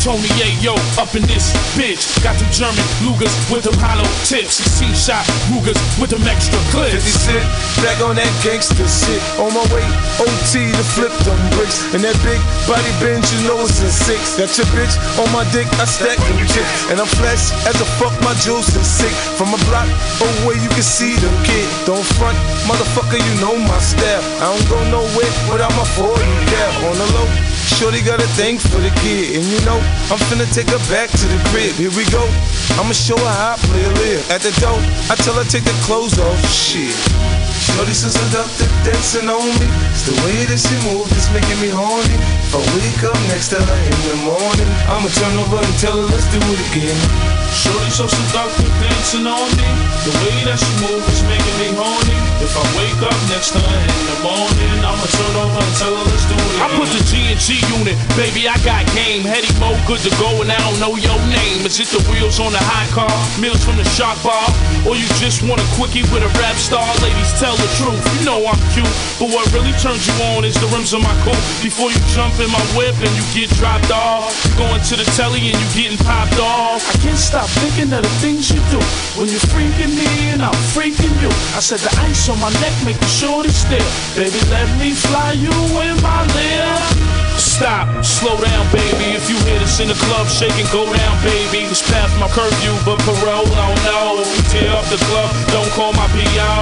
Tony Yayo up in this bitch. Got them German Lugers with them hollow tips. 16 shot Rugers with them extra clips. 50 clips. cent, back on that gangster shit. On my way, OT to flip them bricks. And that big body bench, you know it's a six. Got your bitch on my dick, I stack them chips. And I'm flesh as a fuck, my juice is sick. From a block away, you can see them kid. Don't front, motherfucker, you know my style. I don't go nowhere without my 40 cap. On the low, shorty got a thing for the kid. And you know, I'm finna take her back to the crib. Here we go. I'ma show her how I play a live. At the door, I tell her take the clothes off. Shit. Shorty so seductive, dancing on me. It's the way that she moves, it's making me horny. If I wake up next to her in the morning, I'ma turn over and tell her let's do it again. Shorty so seductive, dancing on me. The way that she moves is making me horny. If I wake up next to her in the morning, I'ma turn over and tell her let's do it. Again. I put the G and G unit, baby. I got game. Heady mo, good to go, and I don't know your name. Is it the wheels on the high car, meals from the shark bar, or you just want a quickie with a rap star? Ladies, tell the truth. You know I'm cute, but what really turns you on is the rims on my coupe. Before you jump in my whip and you get dropped off, going to the telly and you getting popped off. I can't stop thinking of the things you do when you're freaking me and I'm freaking you. I said the ice on my neck make the shorty still. Baby, let me fly you in my lip. Stop, slow down, baby. If you hear this in the club, shake go down, baby. It's past my curfew, but parole, no, no. Tear up the club, don't call my PO.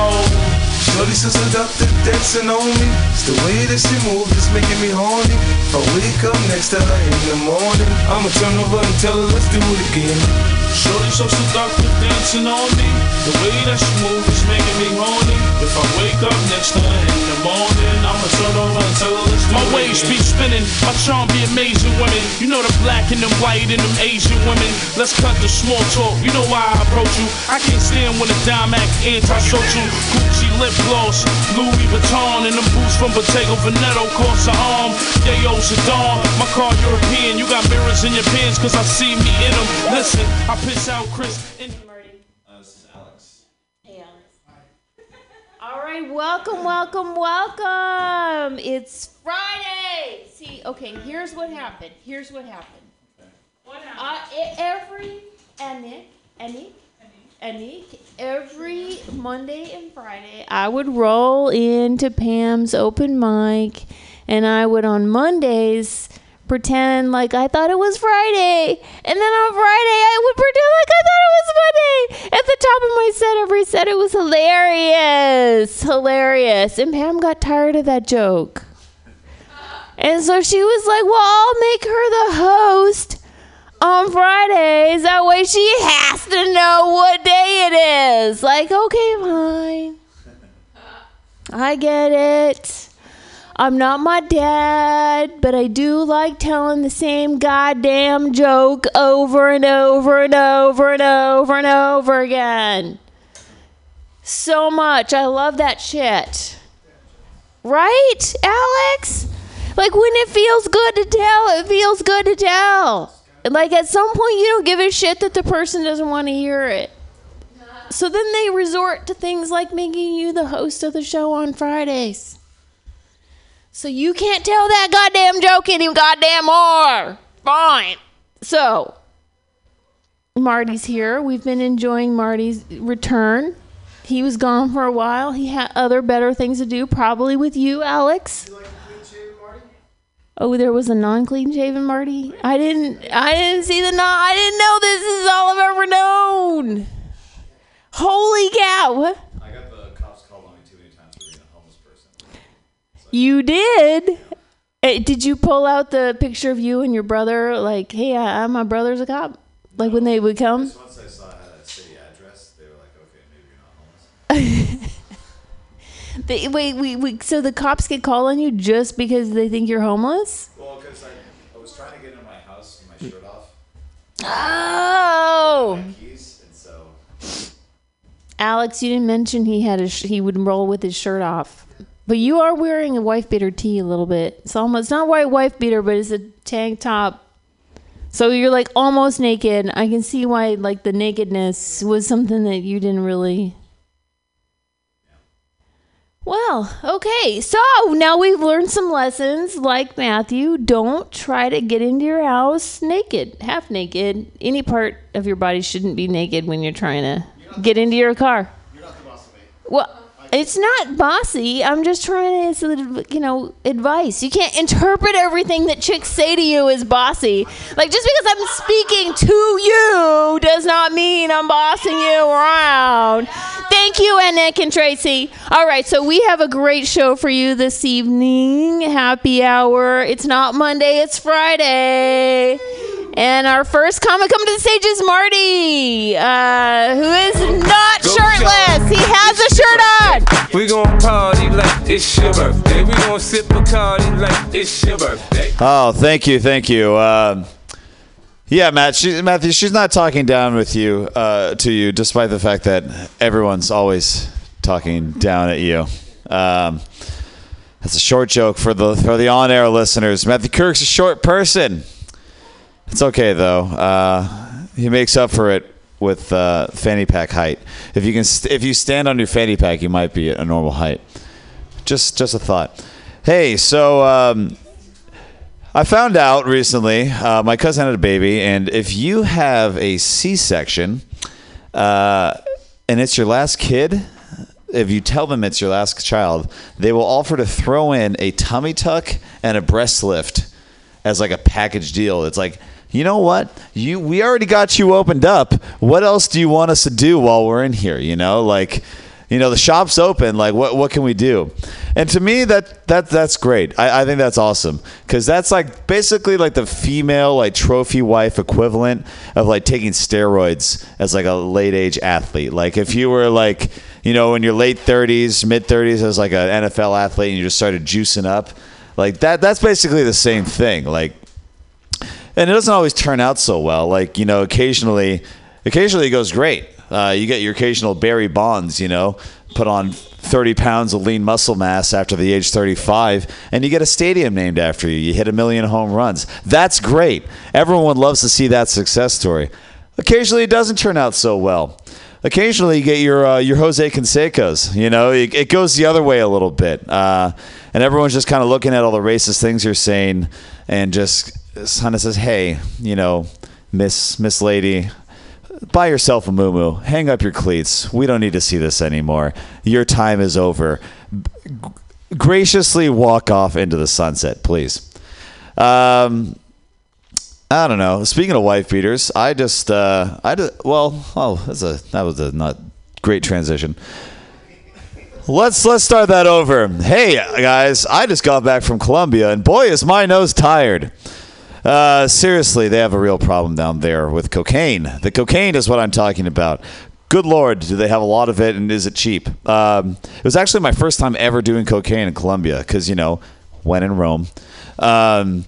Shorty so seductive, dancing on me. It's the way that she moves, it's making me horny. If I wake up next to her in the morning, I'ma turn over and tell her let's do it again. Shorty so seductive, dancing on me. The way that she moves is making me horny. If I wake up next to her in the morning, I'ma turn over and tell her let's do My it waves again. be spinning, my charm be amazing women. You know the black and the white and them Asian women. Let's cut the small talk. You know why I approach you. I can't stand when a dime act antisocial. Gucci lip gloss, Louis Vuitton, and them boots from Bottega Veneta cost an arm. Yayo Sedon, my car European. You got mirrors in your pants, cause I see me in them. Listen, I piss out Chris. And- Marty. Uh, this is Alex. Hey, Alex. All right, welcome, welcome, welcome. It's Friday. See, okay, here's what happened. Here's what happened. What happened? Uh, every Anik, Anik, Anik, every Monday and Friday, I would roll into Pam's open mic, and I would on Mondays pretend like I thought it was Friday, and then on Friday I would pretend like I thought it was Monday. At the top of my set, every set it was hilarious, hilarious, and Pam got tired of that joke. And so she was like, Well, I'll make her the host on Fridays. That way she has to know what day it is. Like, okay, fine. I get it. I'm not my dad, but I do like telling the same goddamn joke over and over and over and over and over again. So much. I love that shit. Right, Alex? Like when it feels good to tell, it feels good to tell. Like at some point, you don't give a shit that the person doesn't want to hear it. So then they resort to things like making you the host of the show on Fridays. So you can't tell that goddamn joke any goddamn more. Fine. So Marty's here. We've been enjoying Marty's return. He was gone for a while. He had other better things to do, probably with you, Alex. Oh, there was a non-clean shaven Marty. I didn't. I didn't see the non. I didn't know this is all I've ever known. Holy cow! I got the cops called on me too many times for being a homeless person. You did. Eh, Did you pull out the picture of you and your brother? Like, hey, I, I- my brother's a cop. Like when they would come. Once I saw I had a city address, they were like, okay, maybe you're not homeless. They, wait, we, we, so the cops get called on you just because they think you're homeless? Well, because I, I was trying to get into my house with my shirt off, Oh, keys, so Alex, you didn't mention he had a sh- he would roll with his shirt off, but you are wearing a wife beater tee a little bit. It's almost not white wife beater, but it's a tank top So you're like almost naked. I can see why like the nakedness was something that you didn't really well, okay. So now we've learned some lessons like Matthew. Don't try to get into your house naked, half naked. Any part of your body shouldn't be naked when you're trying to get into your car. You're not the boss of me. Well, it's not bossy. I'm just trying to, you know, advice. You can't interpret everything that chicks say to you as bossy. Like, just because I'm speaking to you does not mean I'm bossing you around. Thank you, Nick and Tracy. All right, so we have a great show for you this evening. Happy hour. It's not Monday, it's Friday. And our first comic coming to the stage is Marty, uh, who is not shirtless. He has a shirt on. We gon' party like it's your birthday. We gon' sip Bacardi like it's your birthday. Oh, thank you, thank you. Um, yeah, Matt. She, Matthew, she's not talking down with you uh, to you, despite the fact that everyone's always talking down at you. Um, that's a short joke for the for the on-air listeners. Matthew Kirk's a short person. It's okay though. Uh, he makes up for it with uh, fanny pack height. If you can, st- if you stand on your fanny pack, you might be at a normal height. Just, just a thought. Hey, so um, I found out recently. Uh, my cousin had a baby, and if you have a C-section, uh, and it's your last kid, if you tell them it's your last child, they will offer to throw in a tummy tuck and a breast lift as like a package deal. It's like, you know what? You we already got you opened up. What else do you want us to do while we're in here? You know, like you know the shop's open like what what can we do and to me that that that's great i, I think that's awesome because that's like basically like the female like trophy wife equivalent of like taking steroids as like a late age athlete like if you were like you know in your late 30s mid 30s as like an nfl athlete and you just started juicing up like that that's basically the same thing like and it doesn't always turn out so well like you know occasionally occasionally it goes great uh, you get your occasional Barry Bonds, you know, put on 30 pounds of lean muscle mass after the age 35, and you get a stadium named after you. You hit a million home runs. That's great. Everyone loves to see that success story. Occasionally, it doesn't turn out so well. Occasionally, you get your uh, your Jose Cansecos. You know, it, it, goes the other way a little bit, uh, and everyone's just kind of looking at all the racist things you're saying, and just of says, "Hey, you know, Miss Miss Lady, buy yourself a moo Hang up your cleats. We don't need to see this anymore. Your time is over. G- graciously walk off into the sunset, please. Um, I don't know. Speaking of wife beaters, I just, uh, I just, well, oh, that's a that was a not great transition. Let's let's start that over. Hey guys, I just got back from Colombia, and boy, is my nose tired. Uh, seriously, they have a real problem down there with cocaine. The cocaine is what I'm talking about. Good lord, do they have a lot of it, and is it cheap? Um, it was actually my first time ever doing cocaine in Colombia because you know, when in Rome. Um,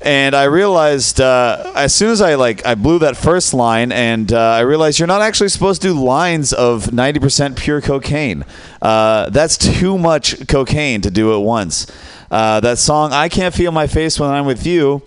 and I realized uh, as soon as I like I blew that first line, and uh, I realized you're not actually supposed to do lines of 90% pure cocaine. Uh, that's too much cocaine to do at once. Uh, that song "I Can't Feel My Face When I'm With You."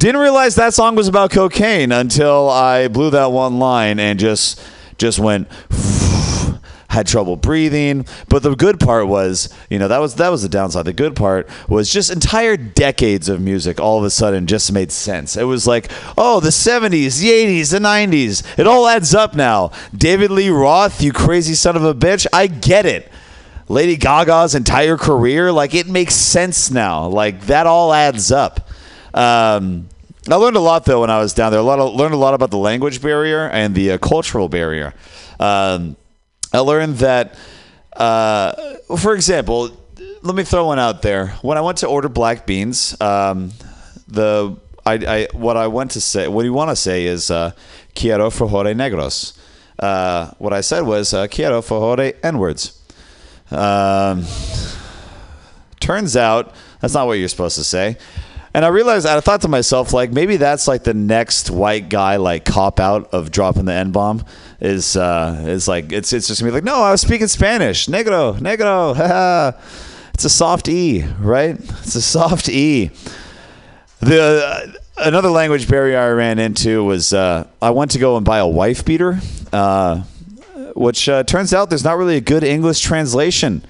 Didn't realize that song was about cocaine until I blew that one line and just just went had trouble breathing. But the good part was, you know, that was that was the downside. The good part was just entire decades of music all of a sudden just made sense. It was like, oh, the 70s, the 80s, the 90s. It all adds up now. David Lee Roth, you crazy son of a bitch. I get it. Lady Gaga's entire career, like it makes sense now. Like that all adds up. Um, I learned a lot though when I was down there. A lot of, learned a lot about the language barrier and the uh, cultural barrier. Um, I learned that, uh, for example, let me throw one out there. When I went to order black beans, um, the I, I, what I want to say, what you want to say is uh, quiero frijole negros. Uh, what I said was uh, quiero frijole n words. Um, turns out that's not what you're supposed to say. And I realized, I thought to myself, like maybe that's like the next white guy like cop out of dropping the n bomb is uh, is like it's it's just gonna be like, no, I was speaking Spanish, negro, negro. It's a soft e, right? It's a soft e. The another language barrier I ran into was uh, I went to go and buy a wife beater, uh, which uh, turns out there's not really a good English translation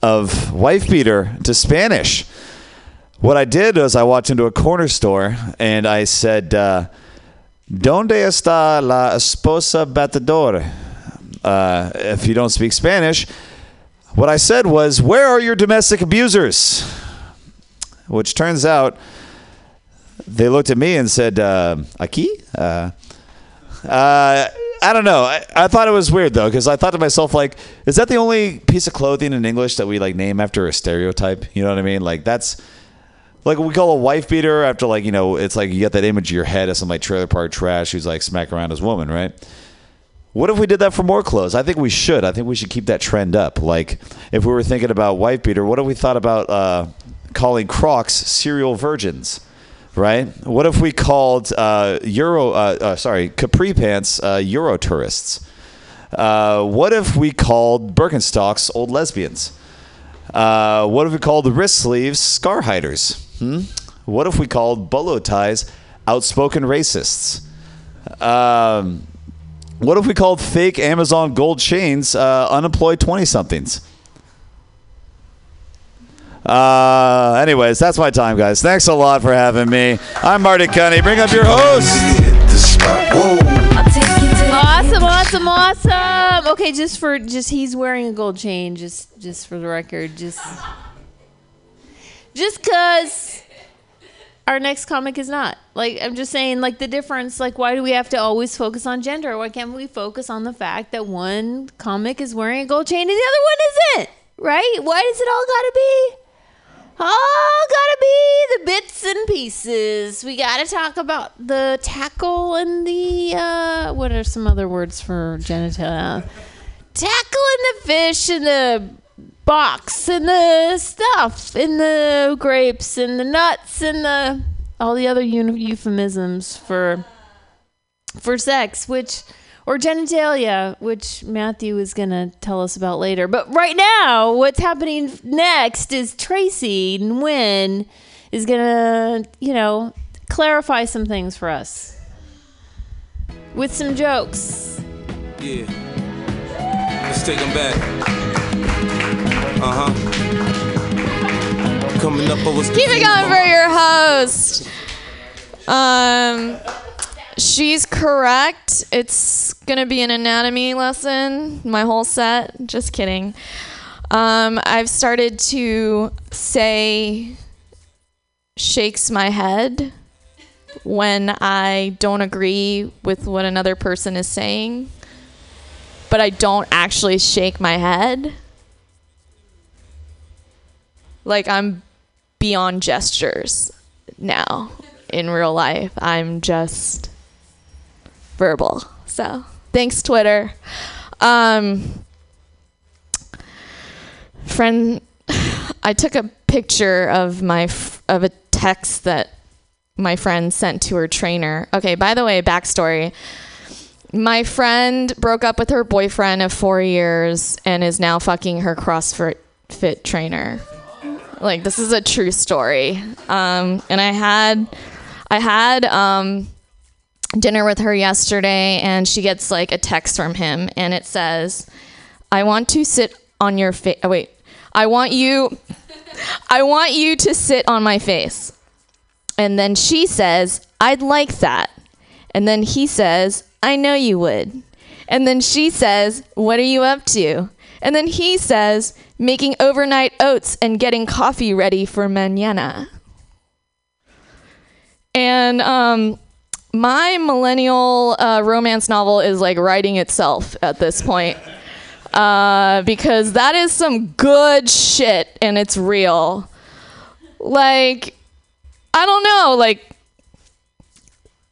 of wife beater to Spanish. What I did was I walked into a corner store and I said, uh, "Donde está la esposa batedor?" Uh, if you don't speak Spanish, what I said was, "Where are your domestic abusers?" Which turns out they looked at me and said, uh, "Aquí." Uh, uh, I don't know. I, I thought it was weird though because I thought to myself, like, is that the only piece of clothing in English that we like name after a stereotype? You know what I mean? Like that's like we call a wife beater after like you know it's like you get that image in your head of some like trailer park trash who's like smacking around his woman, right? What if we did that for more clothes? I think we should. I think we should keep that trend up. Like if we were thinking about wife beater, what if we thought about uh, calling Crocs serial virgins? right? What if we called uh, Euro, uh, uh, sorry, capri pants uh, Euro tourists? Uh, what if we called Birkenstocks old lesbians? Uh, what if we called the wrist sleeves scar hiders? Hmm? What if we called bolo ties outspoken racists? Um, what if we called fake Amazon gold chains unemployed 20 somethings? Uh, anyways, that's my time, guys. Thanks a lot for having me. I'm Marty Cunny. Bring up your host. Awesome, awesome, awesome. Okay, just for just he's wearing a gold chain. Just just for the record, just just cause our next comic is not. Like I'm just saying, like the difference. Like why do we have to always focus on gender? Why can't we focus on the fact that one comic is wearing a gold chain and the other one isn't? Right? Why does it all gotta be? all gotta be the bits and pieces. We gotta talk about the tackle and the uh, what are some other words for genitalia? Tackle and the fish and the box and the stuff and the grapes and the nuts and the all the other euphemisms for for sex, which or genitalia, which Matthew is going to tell us about later. But right now, what's happening next is Tracy Nguyen is going to, you know, clarify some things for us with some jokes. Yeah. Let's take them back. Uh huh. Coming up, I was. Keep it going for your host. Um. She's correct. It's gonna be an anatomy lesson, my whole set. Just kidding. Um, I've started to say shakes my head when I don't agree with what another person is saying, but I don't actually shake my head. Like I'm beyond gestures now in real life. I'm just verbal. So thanks, Twitter. Um, friend, I took a picture of my f- of a text that my friend sent to her trainer. Okay, by the way, backstory. My friend broke up with her boyfriend of four years and is now fucking her CrossFit fit trainer. Like this is a true story. Um, and I had, I had um, dinner with her yesterday and she gets like a text from him and it says, I want to sit on your face. Oh, wait. I want you I want you to sit on my face. And then she says, I'd like that. And then he says, I know you would. And then she says, What are you up to? And then he says, Making overnight oats and getting coffee ready for mañana. And um, my millennial uh, romance novel is like writing itself at this point. Uh, because that is some good shit and it's real. Like, I don't know, like,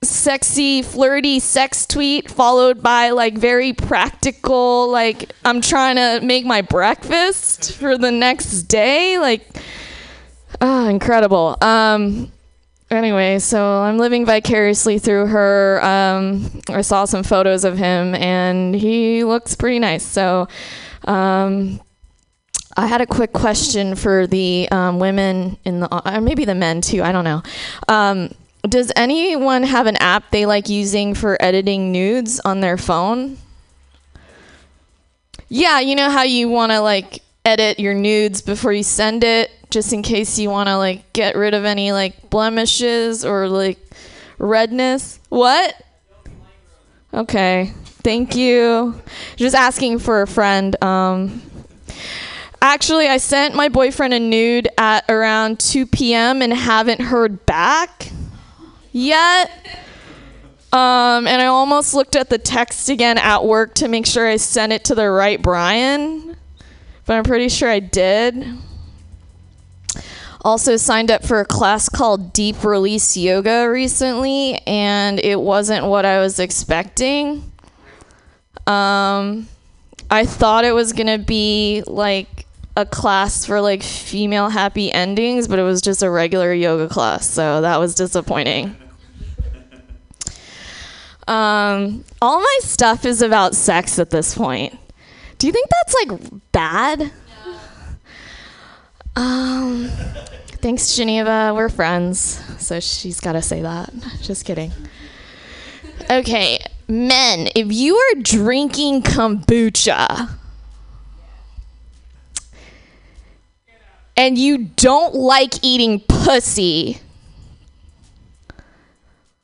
sexy, flirty sex tweet followed by like very practical, like, I'm trying to make my breakfast for the next day. Like, ah, incredible. Um, anyway, so I'm living vicariously through her. Um, I saw some photos of him, and he looks pretty nice. So, um, I had a quick question for the um, women in the, or maybe the men too. I don't know. Um, does anyone have an app they like using for editing nudes on their phone? Yeah, you know how you want to like edit your nudes before you send it, just in case you want to like get rid of any like blemishes or like redness. What? Okay, thank you. Just asking for a friend. Um, actually, I sent my boyfriend a nude at around 2 p.m. and haven't heard back yet. Um, and I almost looked at the text again at work to make sure I sent it to the right Brian, but I'm pretty sure I did. Also signed up for a class called Deep Release Yoga recently, and it wasn't what I was expecting. Um, I thought it was gonna be like a class for like female happy endings, but it was just a regular yoga class, so that was disappointing. Um, all my stuff is about sex at this point. Do you think that's like bad? Um, thanks, Geneva. We're friends, so she's got to say that. Just kidding. Okay, men, if you are drinking kombucha and you don't like eating pussy,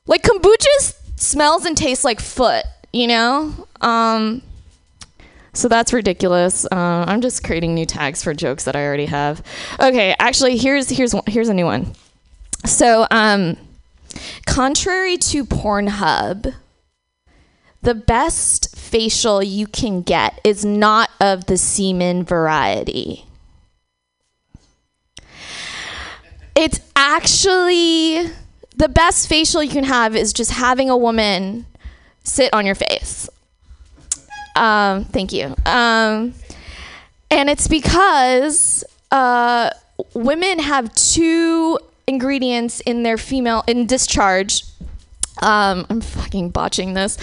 like kombucha s- smells and tastes like foot, you know? Um, so that's ridiculous. Uh, I'm just creating new tags for jokes that I already have. Okay, actually, here's here's here's a new one. So, um, contrary to Pornhub, the best facial you can get is not of the semen variety. It's actually the best facial you can have is just having a woman sit on your face. Um, thank you. Um, and it's because uh, women have two ingredients in their female in discharge. Um, I'm fucking botching this.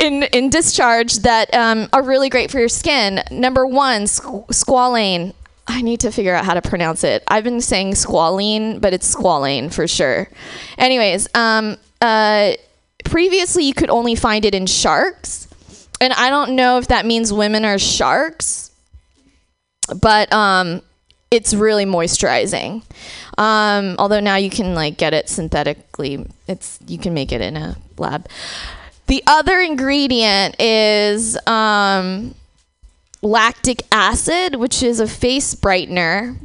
In in discharge that um, are really great for your skin. Number one, squ- squalane. I need to figure out how to pronounce it. I've been saying squalene, but it's squalane for sure. Anyways, um, uh, previously you could only find it in sharks, and I don't know if that means women are sharks, but um, it's really moisturizing. Um, although now you can like get it synthetically, it's you can make it in a lab. The other ingredient is um, lactic acid, which is a face brightener.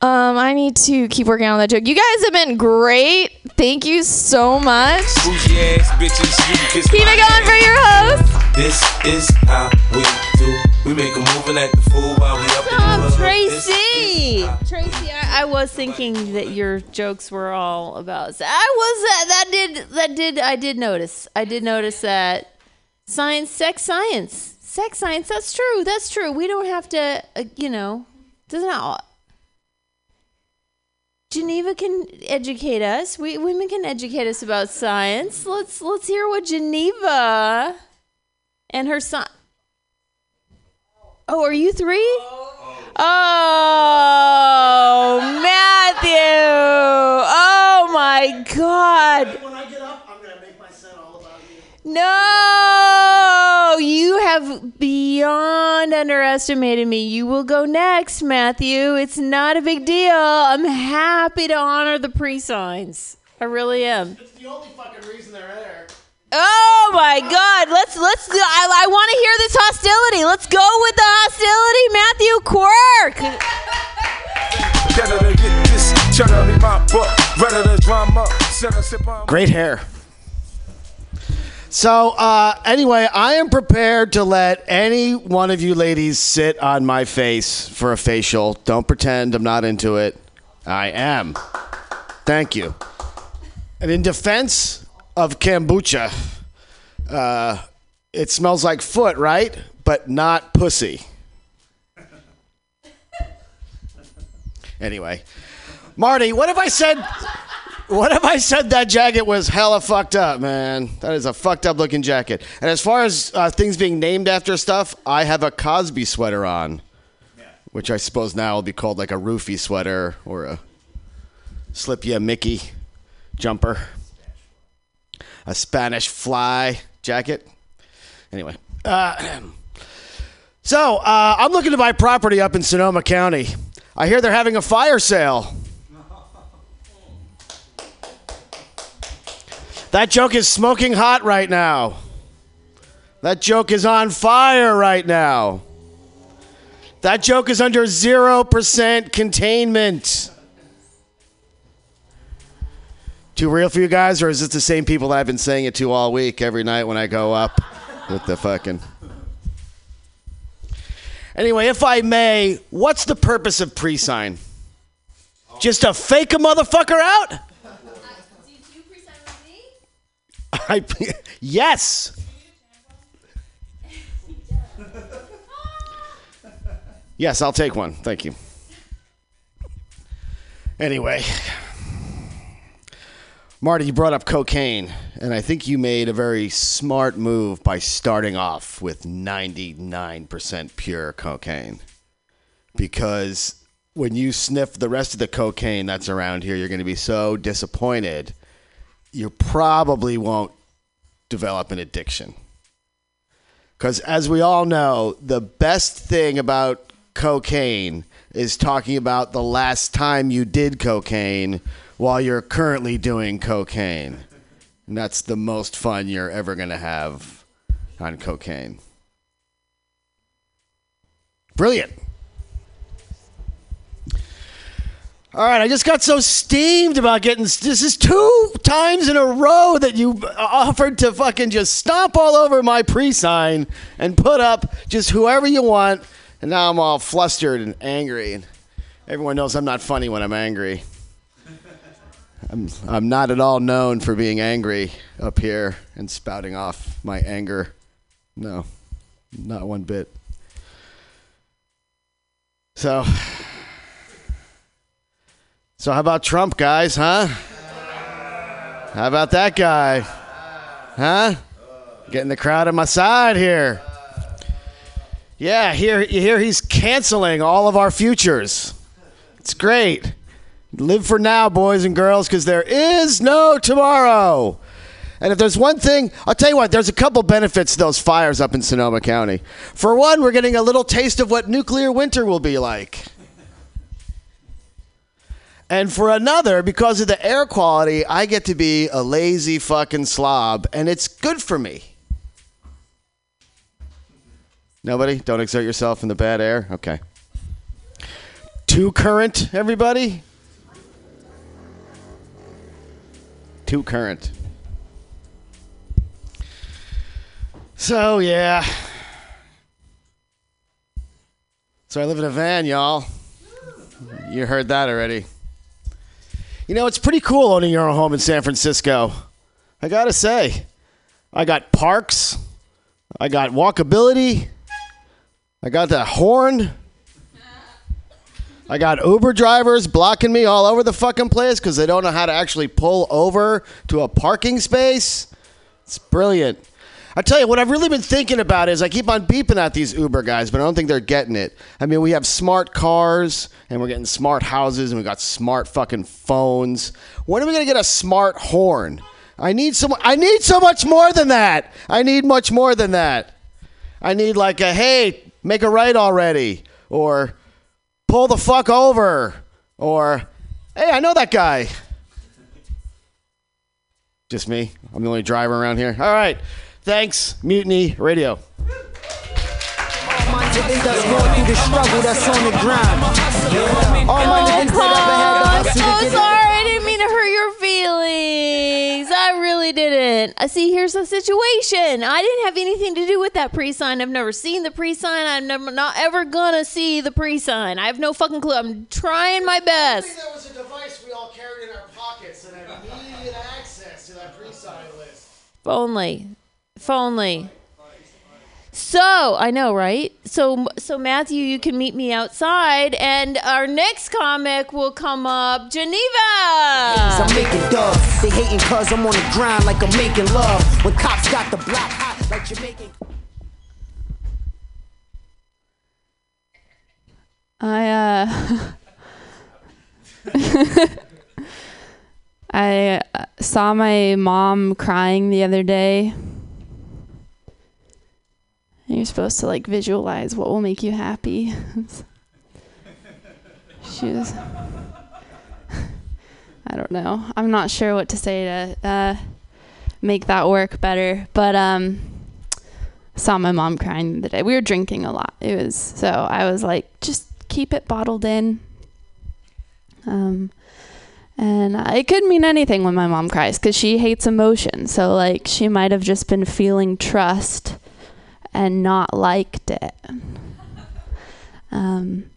Um, I need to keep working on that joke. You guys have been great. Thank you so much. Ass bitches, you Keep it going for your host. This is how we do. We make a move and act the fool while we up in the Um, club. Tracy, Tracy, I, I was thinking that your jokes were all about. I was uh, that did that did I did notice. I did notice that science, sex science, sex science. That's true. That's true. We don't have to, uh, you know, doesn't not. Geneva can educate us. We women can educate us about science. Let's let's hear what Geneva and her son. Oh, are you three? Oh, Matthew! Oh my God! When I get up, I'm gonna make my son all about you. No, you have beyond underestimated me. You will go next, Matthew. It's not a big deal. I'm happy to honor the pre-signs. I really am. It's the only fucking reason they're there. Oh my God! Let's let's. I, I want to hear this hostility. Let's go with the hostility, Matthew Quirk. Better to get this, try to be my butt, rather than drama. Set a sip on Great hair. So, uh, anyway, I am prepared to let any one of you ladies sit on my face for a facial. Don't pretend I'm not into it. I am. Thank you. And in defense of kombucha, uh, it smells like foot, right? But not pussy. Anyway, Marty, what have I said what if I said that jacket was hella fucked up, man? That is a fucked up looking jacket. And as far as uh, things being named after stuff, I have a Cosby sweater on, which I suppose now will be called like a roofie sweater or a slip ya Mickey. jumper, a Spanish fly jacket. Anyway, uh, so uh, I'm looking to buy property up in Sonoma County. I hear they're having a fire sale. That joke is smoking hot right now. That joke is on fire right now. That joke is under 0% containment. Too real for you guys, or is this the same people that I've been saying it to all week every night when I go up with the fucking. Anyway, if I may, what's the purpose of pre sign? Just to fake a motherfucker out? I, yes. Yes, I'll take one. Thank you. Anyway, Marty, you brought up cocaine, and I think you made a very smart move by starting off with 99% pure cocaine. Because when you sniff the rest of the cocaine that's around here, you're going to be so disappointed, you probably won't develop an addiction. Because as we all know, the best thing about cocaine is talking about the last time you did cocaine while you're currently doing cocaine. And that's the most fun you're ever going to have on cocaine. Brilliant. All right, I just got so steamed about getting. This is two times in a row that you uh, offered to fucking just stomp all over my pre sign and put up just whoever you want. And now I'm all flustered and angry. And everyone knows I'm not funny when I'm angry. I'm, I'm not at all known for being angry up here and spouting off my anger. No, not one bit. So, so how about Trump, guys, huh? How about that guy? Huh? Getting the crowd on my side here. Yeah, here hear he's canceling all of our futures. It's great. Live for now, boys and girls, because there is no tomorrow. And if there's one thing, I'll tell you what, there's a couple benefits to those fires up in Sonoma County. For one, we're getting a little taste of what nuclear winter will be like. And for another, because of the air quality, I get to be a lazy fucking slob, and it's good for me. Nobody? Don't exert yourself in the bad air? Okay. Two current, everybody? Two current. So, yeah. So I live in a van, y'all. You heard that already. You know, it's pretty cool owning your own home in San Francisco. I gotta say, I got parks, I got walkability, I got that horn. I got Uber drivers blocking me all over the fucking place because they don't know how to actually pull over to a parking space. It's brilliant. I tell you, what I've really been thinking about is I keep on beeping at these Uber guys, but I don't think they're getting it. I mean, we have smart cars and we're getting smart houses and we got smart fucking phones. When are we gonna get a smart horn? I need some. I need so much more than that. I need much more than that. I need like a hey, make a right already, or pull the fuck over, or hey, I know that guy. Just me. I'm the only driver around here. All right. Thanks, Mutiny Radio. my niggas that's going through the struggle that's on the grind. All my niggas that ever had the I'm so sorry. I didn't mean to hurt your feelings. I really didn't. I see. Here's the situation. I didn't have anything to do with that pre-sign. I've never seen the pre-sign. I'm never, not ever gonna see the pre-sign. I have no fucking clue. I'm trying my best. there was a device we all carried in our pockets and had immediate access to that pre-sign list. If only. If only. So I know, right? So, so Matthew, you can meet me outside, and our next comic will come up, Geneva. I'm making dubs. They hating cause I'm on the grind like I'm making love. When cops got the block hot like Jamaican. I uh I uh, saw my mom crying the other day. And You're supposed to like visualize what will make you happy. she was. I don't know. I'm not sure what to say to uh, make that work better, but um, saw my mom crying the day. We were drinking a lot. It was so I was like, just keep it bottled in. Um, and it could mean anything when my mom cries because she hates emotion. So like she might have just been feeling trust and not liked it. Um,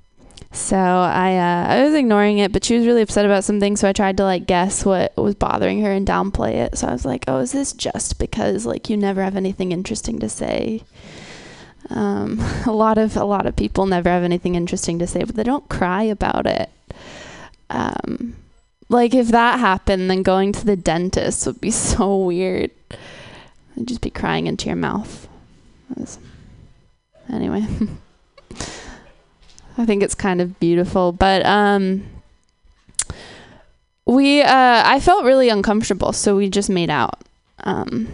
so I uh, I was ignoring it, but she was really upset about something. So I tried to like guess what was bothering her and downplay it. So I was like, "Oh, is this just because like you never have anything interesting to say?" Um, a lot of a lot of people never have anything interesting to say, but they don't cry about it. Um, like if that happened, then going to the dentist would be so weird. I'd just be crying into your mouth. Anyway. I think it's kind of beautiful, but um we uh I felt really uncomfortable, so we just made out. Um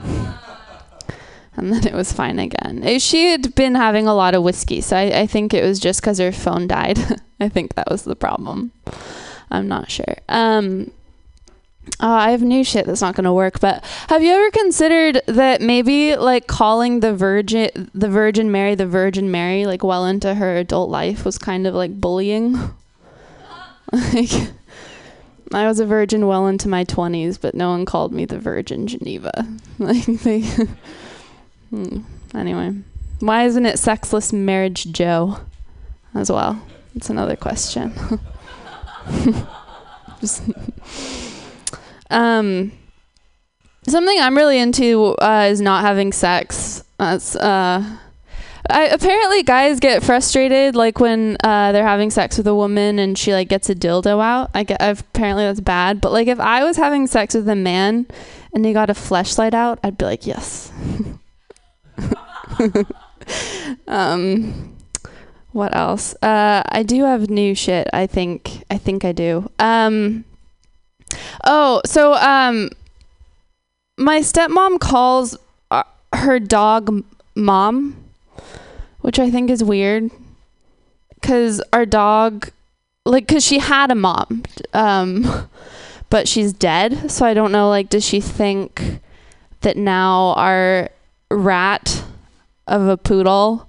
and then it was fine again. Eh, She had been having a lot of whiskey, so I, I think it was just because her phone died. I think that was the problem. I'm not sure. Um, oh, I have new shit that's not going to work. But have you ever considered that maybe like calling the Virgin, the Virgin Mary, the Virgin Mary, like well into her adult life was kind of like bullying? like, I was a virgin well into my 20s, but no one called me the Virgin Geneva. Like they. Hmm. Anyway, why isn't it sexless marriage Joe as well? It's another question. Just- um, something I'm really into uh, is not having sex. That's uh, I, apparently guys get frustrated like when uh, they're having sex with a woman and she like gets a dildo out. I get I've, apparently that's bad. But like if I was having sex with a man and he got a fleshlight out, I'd be like yes. um, what else? Uh, I do have new shit. I think. I think I do. Um. Oh, so um, my stepmom calls uh, her dog mom, which I think is weird. Cause our dog, like, cause she had a mom, um, but she's dead. So I don't know. Like, does she think that now our rat of a poodle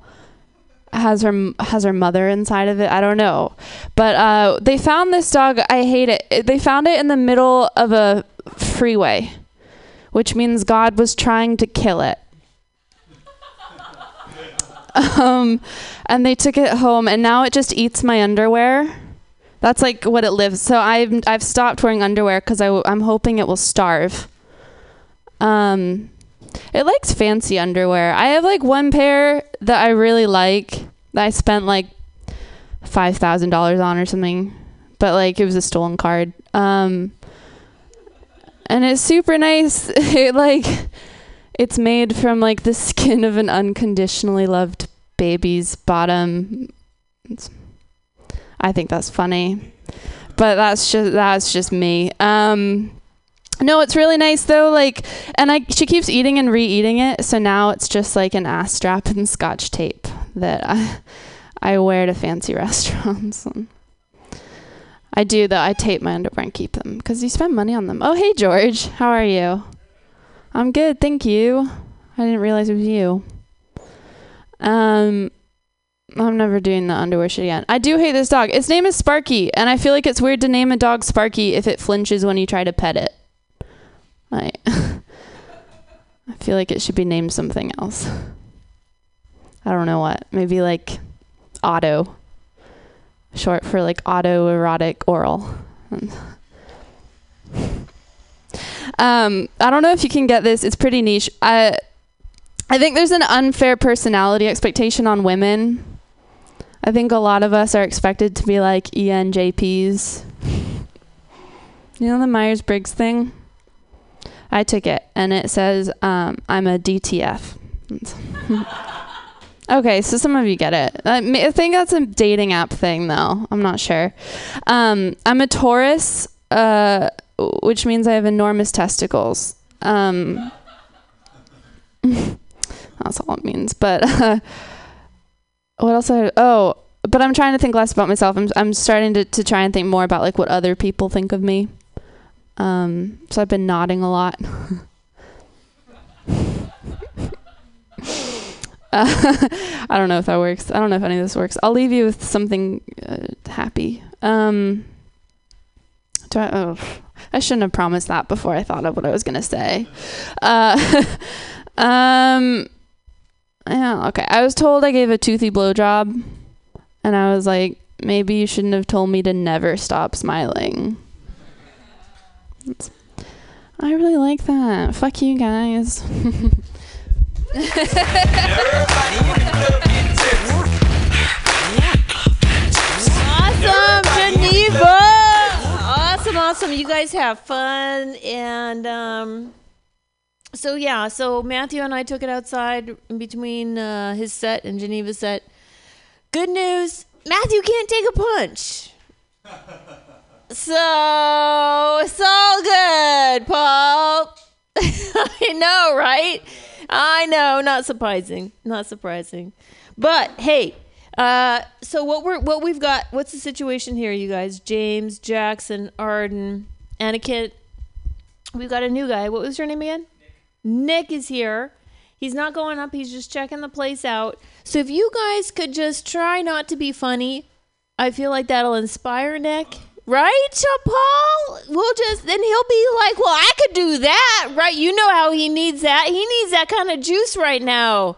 has her has her mother inside of it. I don't know, but uh, they found this dog. I hate it. They found it in the middle of a freeway, which means God was trying to kill it. um, and they took it home, and now it just eats my underwear. That's like what it lives. So I've I've stopped wearing underwear because I'm hoping it will starve. Um, it likes fancy underwear. I have like one pair that I really like that I spent like five thousand dollars on or something, but like it was a stolen card. Um, and it's super nice. it like it's made from like the skin of an unconditionally loved baby's bottom. It's, I think that's funny, but that's just that's just me. Um, no, it's really nice though. Like, and I she keeps eating and re-eating it, so now it's just like an ass strap and scotch tape that I I wear to fancy restaurants. I do though. I tape my underwear and keep them because you spend money on them. Oh, hey George, how are you? I'm good, thank you. I didn't realize it was you. Um, I'm never doing the underwear shit again. I do hate this dog. Its name is Sparky, and I feel like it's weird to name a dog Sparky if it flinches when you try to pet it. I I feel like it should be named something else. I don't know what. Maybe like auto, Short for like autoerotic oral. um, I don't know if you can get this. It's pretty niche. I I think there's an unfair personality expectation on women. I think a lot of us are expected to be like ENJPs. You know the Myers Briggs thing? I took it and it says um, I'm a DTF. okay, so some of you get it. I, think that's a dating app thing though. I'm not sure. Um, I'm a Taurus. Uh, which means I have enormous testicles. Um, that's all it means. But uh, what else? I oh, but I'm trying to think less about myself. I'm I'm starting to to try and think more about like what other people think of me. Um, so I've been nodding a lot. I don't know if that works. I don't know if any of this works. I'll leave you with something uh, happy. Um, do I, oh, I shouldn't have promised that before I thought of what I was gonna say. Uh, um, yeah, okay. I was told I gave a toothy blowjob, and I was like, maybe you shouldn't have told me to never stop smiling. I really like that. Fuck you guys. Awesome, Geneva. Awesome, awesome. You guys have fun, and um, so yeah. So Matthew and I took it outside in between uh, his set and Geneva's set. Good news, Matthew can't take a punch. So it's all good, Paul. I know, right? I know, not surprising, not surprising. But hey, uh, so what we're what we've got? What's the situation here, you guys? James, Jackson, Arden, Anakin. We've got a new guy. What was your name again? Nick is here. He's not going up. He's just checking the place out. So if you guys could just try not to be funny, I feel like that'll inspire Nick. Right, Paul? We'll just then he'll be like, "Well, I could do that." Right? You know how he needs that. He needs that kind of juice right now.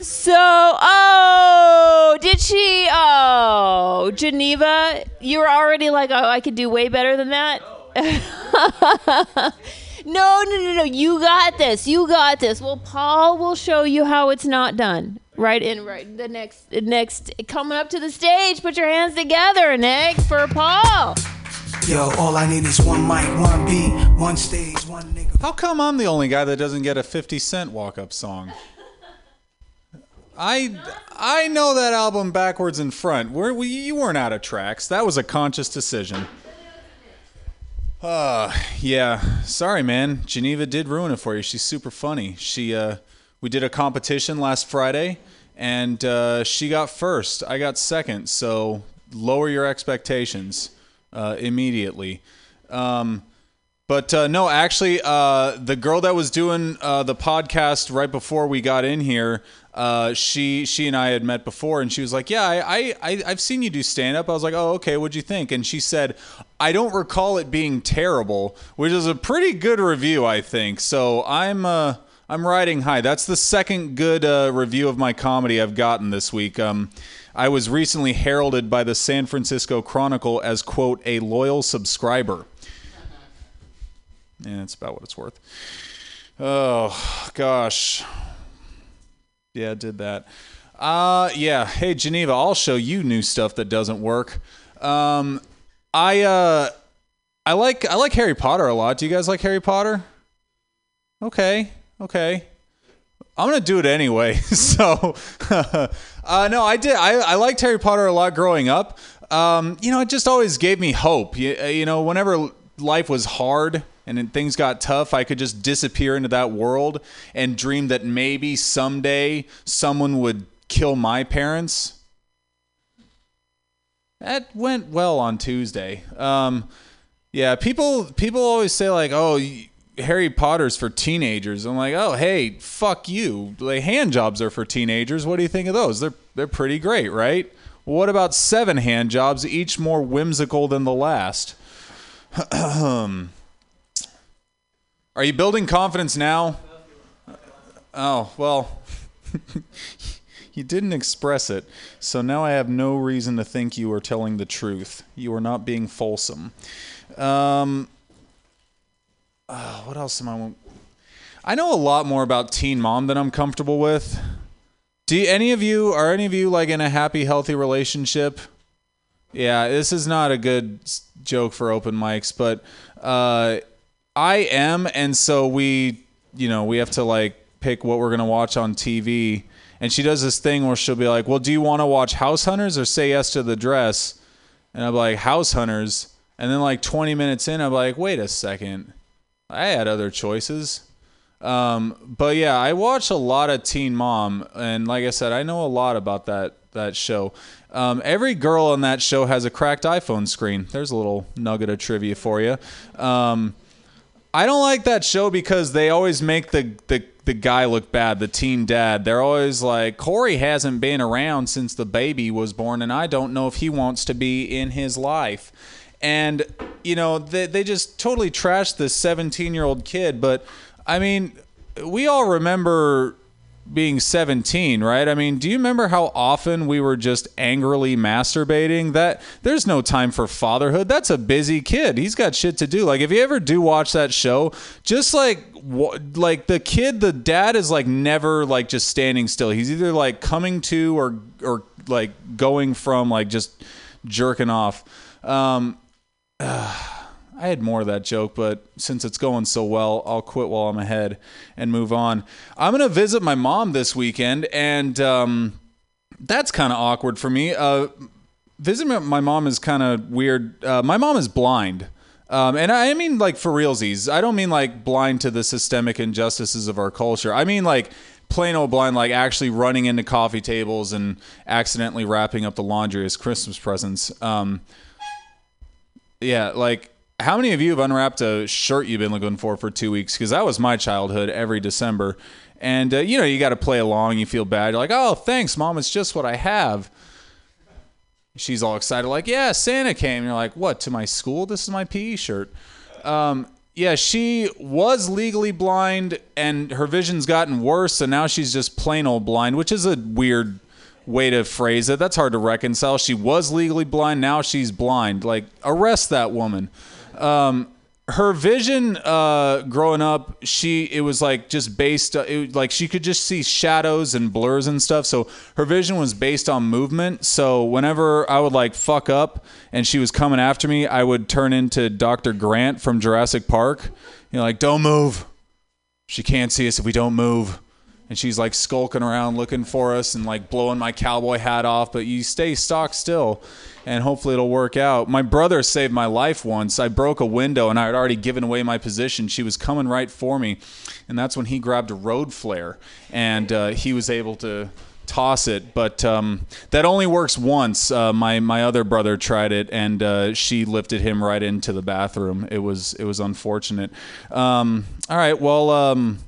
So, oh, did she? Oh, Geneva, you were already like, "Oh, I could do way better than that." No, no, no, no. You got this. You got this. Well, Paul will show you how it's not done. Right in right the next next coming up to the stage. Put your hands together next for Paul. Yo, all I need is one mic, one beat, one stage, one nigga. How come I'm the only guy that doesn't get a 50 Cent walk up song? I I know that album backwards and front. Where we, you weren't out of tracks. That was a conscious decision. Uh, yeah. Sorry, man. Geneva did ruin it for you. She's super funny. She uh, we did a competition last Friday, and uh, she got first. I got second. So lower your expectations uh, immediately. Um, but uh, no, actually, uh, the girl that was doing uh, the podcast right before we got in here, uh, she she and I had met before, and she was like, "Yeah, I, I I've seen you do stand up." I was like, "Oh, okay. What'd you think?" And she said, "I don't recall it being terrible," which is a pretty good review, I think. So I'm I'm riding high. That's the second good uh, review of my comedy I've gotten this week. Um, I was recently heralded by the San Francisco Chronicle as quote a loyal subscriber. Yeah, it's about what it's worth. Oh gosh. Yeah, I did that. Uh yeah. Hey Geneva, I'll show you new stuff that doesn't work. Um I uh I like I like Harry Potter a lot. Do you guys like Harry Potter? Okay. Okay. I'm gonna do it anyway. so, uh, no, I did. I, I liked Harry Potter a lot growing up. Um, you know, it just always gave me hope. You, you know, whenever life was hard and things got tough, I could just disappear into that world and dream that maybe someday someone would kill my parents. That went well on Tuesday. Um, yeah, people people always say like, "Oh, Harry Potter's for teenagers." I'm like, "Oh, hey, fuck you. Like hand jobs are for teenagers. What do you think of those? They're they're pretty great, right? What about seven hand jobs, each more whimsical than the last?" Are you building confidence now? Oh, well, you didn't express it, so now I have no reason to think you are telling the truth. You are not being fulsome. Um, uh, what else am I? I know a lot more about Teen Mom than I'm comfortable with. Do you- any of you are any of you like in a happy, healthy relationship? Yeah, this is not a good joke for open mics, but uh, I am, and so we, you know, we have to like pick what we're gonna watch on TV. And she does this thing where she'll be like, "Well, do you want to watch House Hunters or Say Yes to the Dress?" And I'm like, "House Hunters." And then like 20 minutes in, I'm like, wait a second, I had other choices. Um, but yeah, I watch a lot of Teen Mom, and like I said, I know a lot about that that show. Um, every girl on that show has a cracked iPhone screen. There's a little nugget of trivia for you. Um, I don't like that show because they always make the, the the guy look bad, the teen dad. They're always like, Corey hasn't been around since the baby was born, and I don't know if he wants to be in his life. And you know, they they just totally trashed this 17 year old kid. But I mean, we all remember being 17, right? I mean, do you remember how often we were just angrily masturbating? That there's no time for fatherhood. That's a busy kid. He's got shit to do. Like if you ever do watch that show, just like like the kid, the dad is like never like just standing still. He's either like coming to or or like going from like just jerking off. Um I had more of that joke, but since it's going so well, I'll quit while I'm ahead and move on. I'm gonna visit my mom this weekend, and um, that's kind of awkward for me. Uh, visiting my mom is kind of weird. Uh, my mom is blind. Um, and I mean like for realsies. I don't mean like blind to the systemic injustices of our culture. I mean like plain old blind, like actually running into coffee tables and accidentally wrapping up the laundry as Christmas presents. Um, yeah, like how many of you have unwrapped a shirt you've been looking for for two weeks? Because that was my childhood every December. And, uh, you know, you got to play along. You feel bad. You're like, oh, thanks, mom. It's just what I have. She's all excited, like, yeah, Santa came. And you're like, what, to my school? This is my PE shirt. Um, yeah, she was legally blind and her vision's gotten worse. And now she's just plain old blind, which is a weird way to phrase it. That's hard to reconcile. She was legally blind. Now she's blind. Like, arrest that woman. Um, her vision uh, growing up, she it was like just based uh, it, like she could just see shadows and blurs and stuff. So her vision was based on movement. So whenever I would like fuck up and she was coming after me, I would turn into Dr. Grant from Jurassic Park. You know, like don't move. She can't see us if we don't move. And she's like skulking around looking for us and like blowing my cowboy hat off, but you stay stock still and hopefully it'll work out. My brother saved my life once. I broke a window and I had already given away my position. She was coming right for me, and that's when he grabbed a road flare and uh, he was able to toss it. But um, that only works once. Uh, my my other brother tried it and uh, she lifted him right into the bathroom. It was it was unfortunate. Um, all right, well. Um,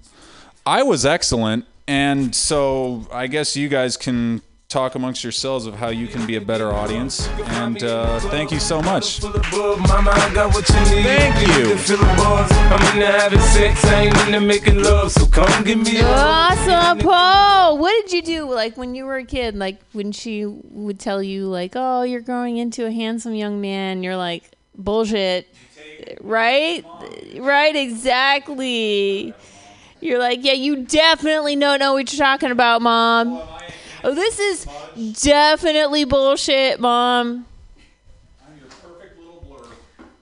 I was excellent, and so I guess you guys can talk amongst yourselves of how you can be a better audience. And uh, thank you so much. Thank you. Awesome, Paul. What did you do like when you were a kid? Like when she would tell you, like, "Oh, you're growing into a handsome young man." You're like, "Bullshit." Right? Right, exactly. You're like, "Yeah, you definitely don't know what you're talking about, mom." Oh, this is definitely bullshit, mom.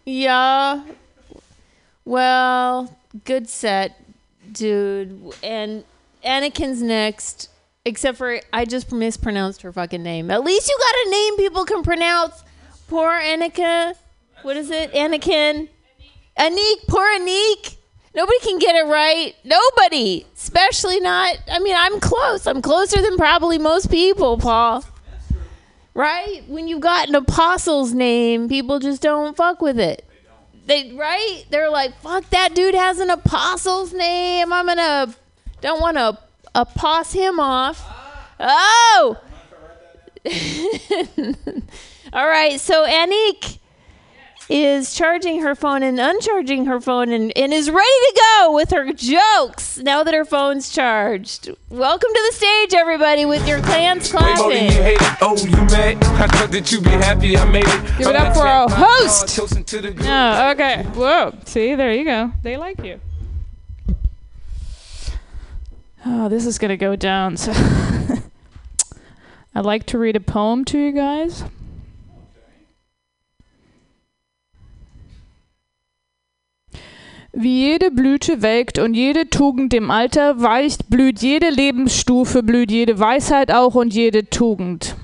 Yeah. Well, good set, dude. And Anakin's next. Except for I just mispronounced her fucking name. At least you got a name people can pronounce. Poor Annika. What is it? Anakin. Anik. Poor Anik. Nobody can get it right. Nobody. Especially not. I mean, I'm close. I'm closer than probably most people, Paul. Right? When you've got an apostle's name, people just don't fuck with it. They right? They're like, fuck that dude has an apostle's name. I'm gonna don't want to apost him off. Oh. All right. So Anik is charging her phone and uncharging her phone and, and is ready to go with her jokes now that her phone's charged. Welcome to the stage, everybody, with your clans Way more than you hate it. Oh, you mad? I thought that you be happy I made it. Give it up for our host. To good. Oh, okay. Whoa. See, there you go. They like you. Oh, this is gonna go down. So, I'd like to read a poem to you guys. Wie jede Blüte welkt und jede Tugend dem Alter weicht, blüht jede Lebensstufe, blüht jede Weisheit auch und jede Tugend.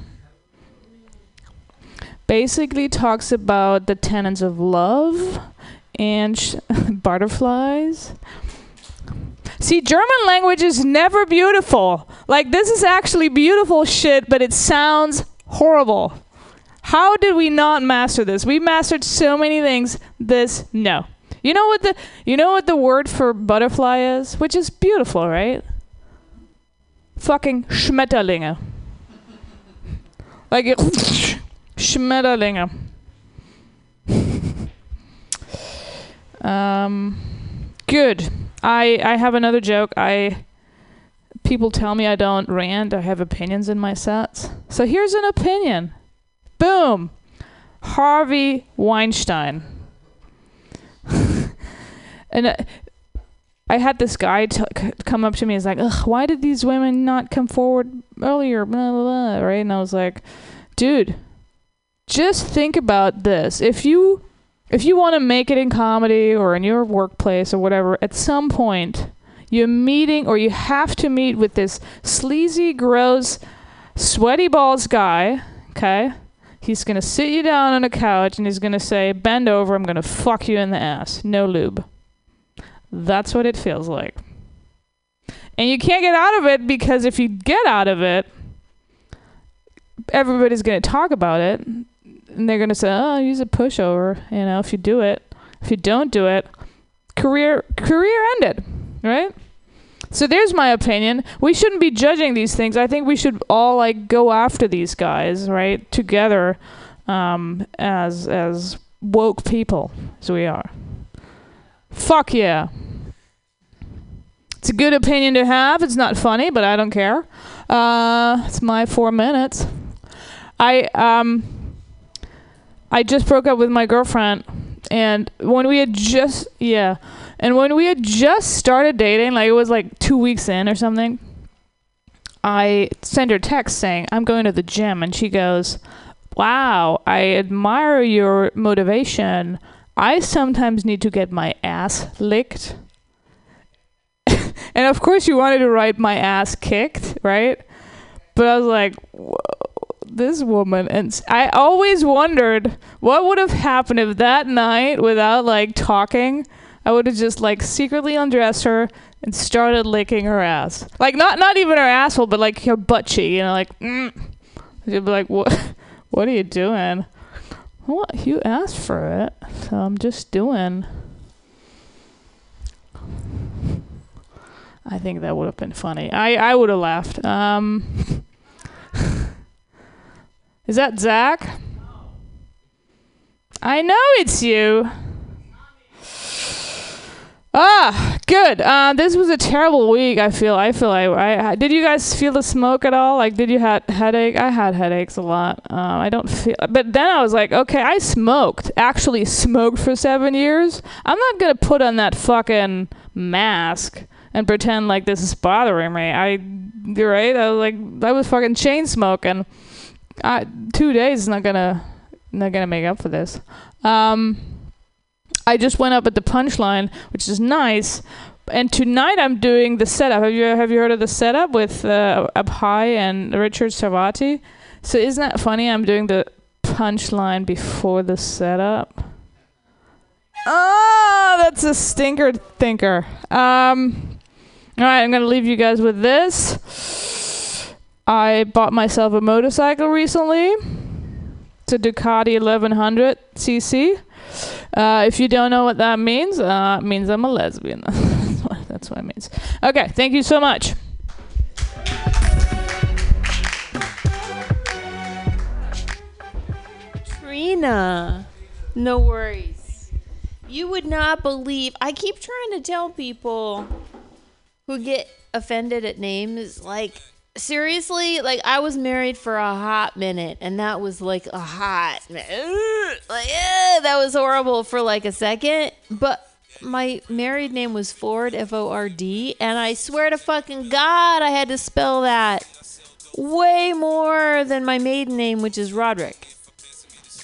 basically talks about the tenets of love and butterflies. See, German language is never beautiful. Like, this is actually beautiful shit, but it sounds horrible. How did we not master this? We mastered so many things. This, no. You know what the you know what the word for butterfly is, which is beautiful, right? Fucking Schmetterlinge. Like Schmetterlinge. um, good. I I have another joke. I people tell me I don't rant. I have opinions in my sets. So here's an opinion. Boom. Harvey Weinstein. And uh, I had this guy come up to me. He's like, Ugh, "Why did these women not come forward earlier?" Blah blah blah. Right? And I was like, "Dude, just think about this. If you if you want to make it in comedy or in your workplace or whatever, at some point you're meeting or you have to meet with this sleazy, gross, sweaty balls guy. Okay." He's gonna sit you down on a couch and he's gonna say, "Bend over. I'm gonna fuck you in the ass. No lube." That's what it feels like. And you can't get out of it because if you get out of it, everybody's gonna talk about it, and they're gonna say, "Oh, use a pushover." You know, if you do it, if you don't do it, career career ended, right? So there's my opinion. We shouldn't be judging these things. I think we should all like go after these guys, right? Together, um, as as woke people as we are. Fuck yeah. It's a good opinion to have. It's not funny, but I don't care. Uh, it's my four minutes. I um I just broke up with my girlfriend and when we had just yeah and when we had just started dating like it was like two weeks in or something i send her text saying i'm going to the gym and she goes wow i admire your motivation i sometimes need to get my ass licked. And of course you wanted to write my ass kicked right? But i was like Whoa this woman. And I always wondered what would have happened if that night without like talking i would have just like secretly undressed her and started licking her ass. Like not not even her asshole but like her butt cheek you know like mm. she'd be like what what are you doing what? You asked for it. So i'm just doing. I think that would have been funny. I i would have laughed. Um Is that Zach? I know it's you. Ah, good. Uh, this was a terrible week. I feel. I feel. I, I. Did you guys feel the smoke at all? Like, did you had headache? I had headaches a lot. Um, I don't feel. But then I was like, okay, I smoked. Actually, smoked for seven years. I'm not gonna put on that fucking mask and pretend like this is bothering me. I. You're right. I was like, I was fucking chain smoking. I, two days is not gonna not gonna make up for this. Um, I just went up at the punchline, which is nice. And tonight I'm doing the setup. Have you have you heard of the setup with uh, High and Richard Sarvate? So isn't that funny? I'm doing the punchline before the setup. Oh, that's a stinker thinker. Um, all right, I'm gonna leave you guys with this. I bought myself a motorcycle recently. It's a Ducati 1100 cc. Uh, if you don't know what that means, uh, it means I'm a lesbian. that's, what, it means. Okay, thank you so much. Trina, no worries. You would not believe. I keep trying to tell people who get offended at names, like, seriously, like, I was married for a hot minute, and that was like a hot, like, that was horrible for like a second. But my married name was Ford, F O R D, and I swear to fucking God, I had to spell that way more than my maiden name, which is Roderick.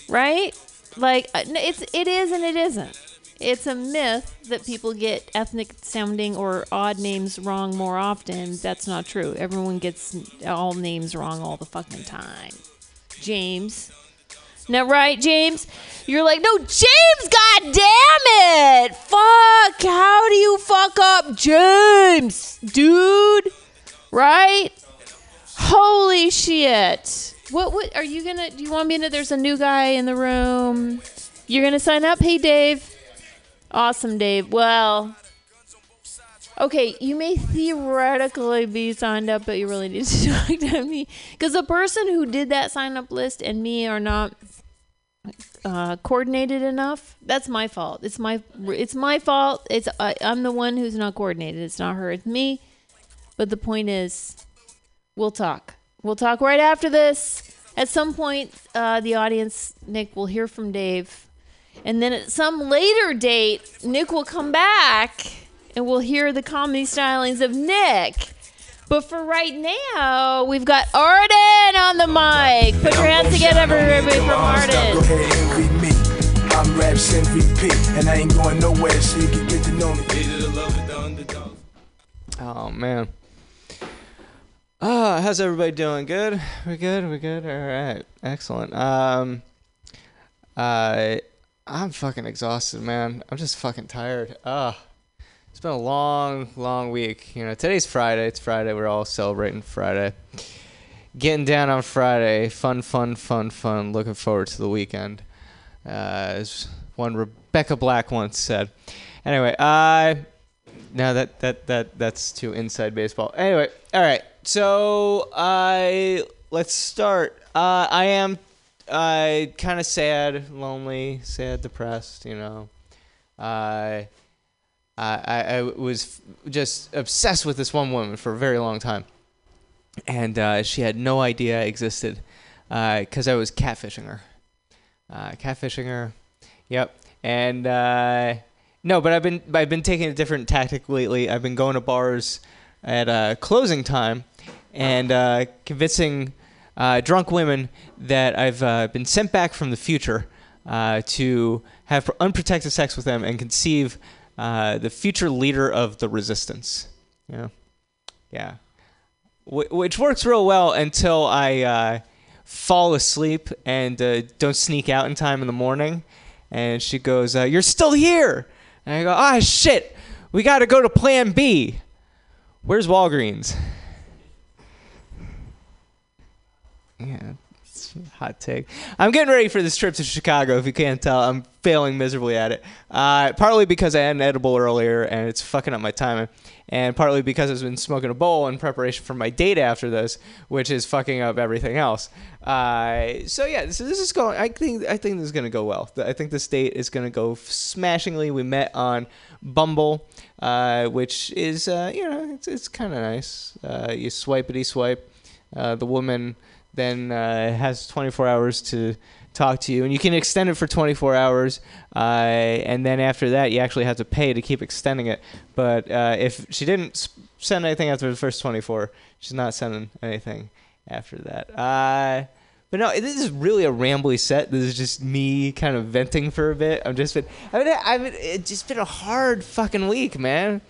Right? Like uh, it's it is and it isn't. It's a myth that people get ethnic sounding or odd names wrong more often. That's not true. Everyone gets all names wrong all the fucking time. James, Now, right, James? You're like, no, James, god damn it! Fuck! How do you fuck up James, dude? Right? Holy shit! What? What are you gonna? Do you want me to? There's a new guy in the room. You're gonna sign up? Hey, Dave. Awesome, Dave. Well, okay, you may theoretically be signed up, but you really need to talk to me because the person who did that sign up list and me are not uh, coordinated enough. That's my fault. It's my it's my fault. It's I, I'm the one who's not coordinated. It's not her. It's me. But the point is, we'll talk. We'll talk right after this. At some point, uh, the audience, Nick, will hear from Dave. And then at some later date, Nick will come back and we'll hear the comedy stylings of Nick. But for right now, we've got Arden on the mic. Put your hands together, everybody, for Arden. ahead and read me. I'm Raps MVP, and I ain't going nowhere, so you can get to know me. Oh man. Ah, how's everybody doing? Good? We good? We good? All right. Excellent. Um I I'm fucking exhausted, man. I'm just fucking tired. Ah. It's been a long, long week. You know, today's Friday. It's Friday. We're all celebrating Friday. Getting down on Friday. Fun, fun, fun, fun. Looking forward to the weekend. Uh, as one Rebecca Black once said. Anyway, I no, that that that that's too inside baseball. Anyway, all right. So I let's start. Uh, I am I kind of sad, lonely, sad, depressed. You know, I I I was just obsessed with this one woman for a very long time, and uh, she had no idea I existed because I was catfishing her. Uh, catfishing her. Yep. And uh, no, but I've been I've been taking a different tactic lately. I've been going to bars at uh, closing time and uh, convincing uh, drunk women that I've uh, been sent back from the future uh, to have unprotected sex with them and conceive uh, the future leader of the resistance. Yeah, yeah, Wh- which works real well until I uh, fall asleep and don't sneak out in time in the morning. And she goes, "You're still here." And I go, "Ah, shit! We got to go to Plan B. Where's Walgreens?" Yeah, hot take. I'm getting ready for this trip to Chicago. If you can't tell, I'm failing miserably at it. Uh, partly because I had an edible earlier and it's fucking up my timing, and partly because I've been smoking a bowl in preparation for my date after this, which is fucking up everything else. Uh, so yeah, this, this is going. I think I think this is gonna go well. I think this date is gonna go smashingly. We met on Bumble, uh, which is uh, you know it's it's kind of nice. Uh, you swipety swipe. Uh, the woman then uh, has 24 hours to talk to you, and you can extend it for 24 hours. Uh, and then after that, you actually have to pay to keep extending it. But uh, if she didn't send anything after the first 24, she's not sending anything after that. Uh, but no, this is really a rambly set. This is just me kind of venting for a bit. I've just been, I mean, I've it's just been a hard fucking week, man.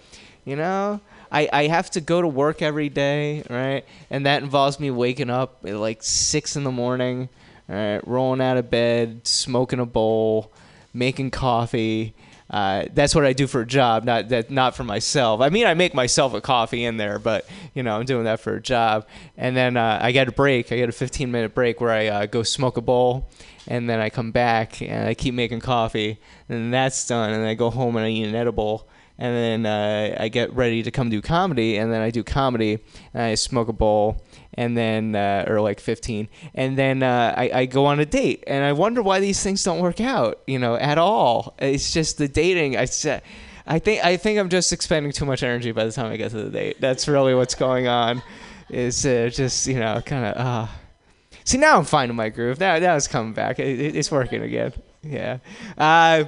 You know, I, I have to go to work every day, right? And that involves me waking up at like six in the morning, right? Rolling out of bed, smoking a bowl, making coffee. Uh, that's what I do for a job, not that not for myself. I mean, I make myself a coffee in there, but you know, I'm doing that for a job. And then uh, I get a break. I get a 15 minute break where I uh, go smoke a bowl, and then I come back and I keep making coffee. And that's done, and I go home and I eat an edible and then uh, I get ready to come do comedy, and then I do comedy, and I smoke a bowl, and then uh, or like 15, and then uh, I, I go on a date, and I wonder why these things don't work out, you know, at all. It's just the dating. I said. I think I think I'm just expending too much energy by the time I get to the date. That's really what's going on. Is uh, just you know kind of uh. See now I'm finding my groove. Now it's coming back. It, it- it's working again. Yeah. Uh,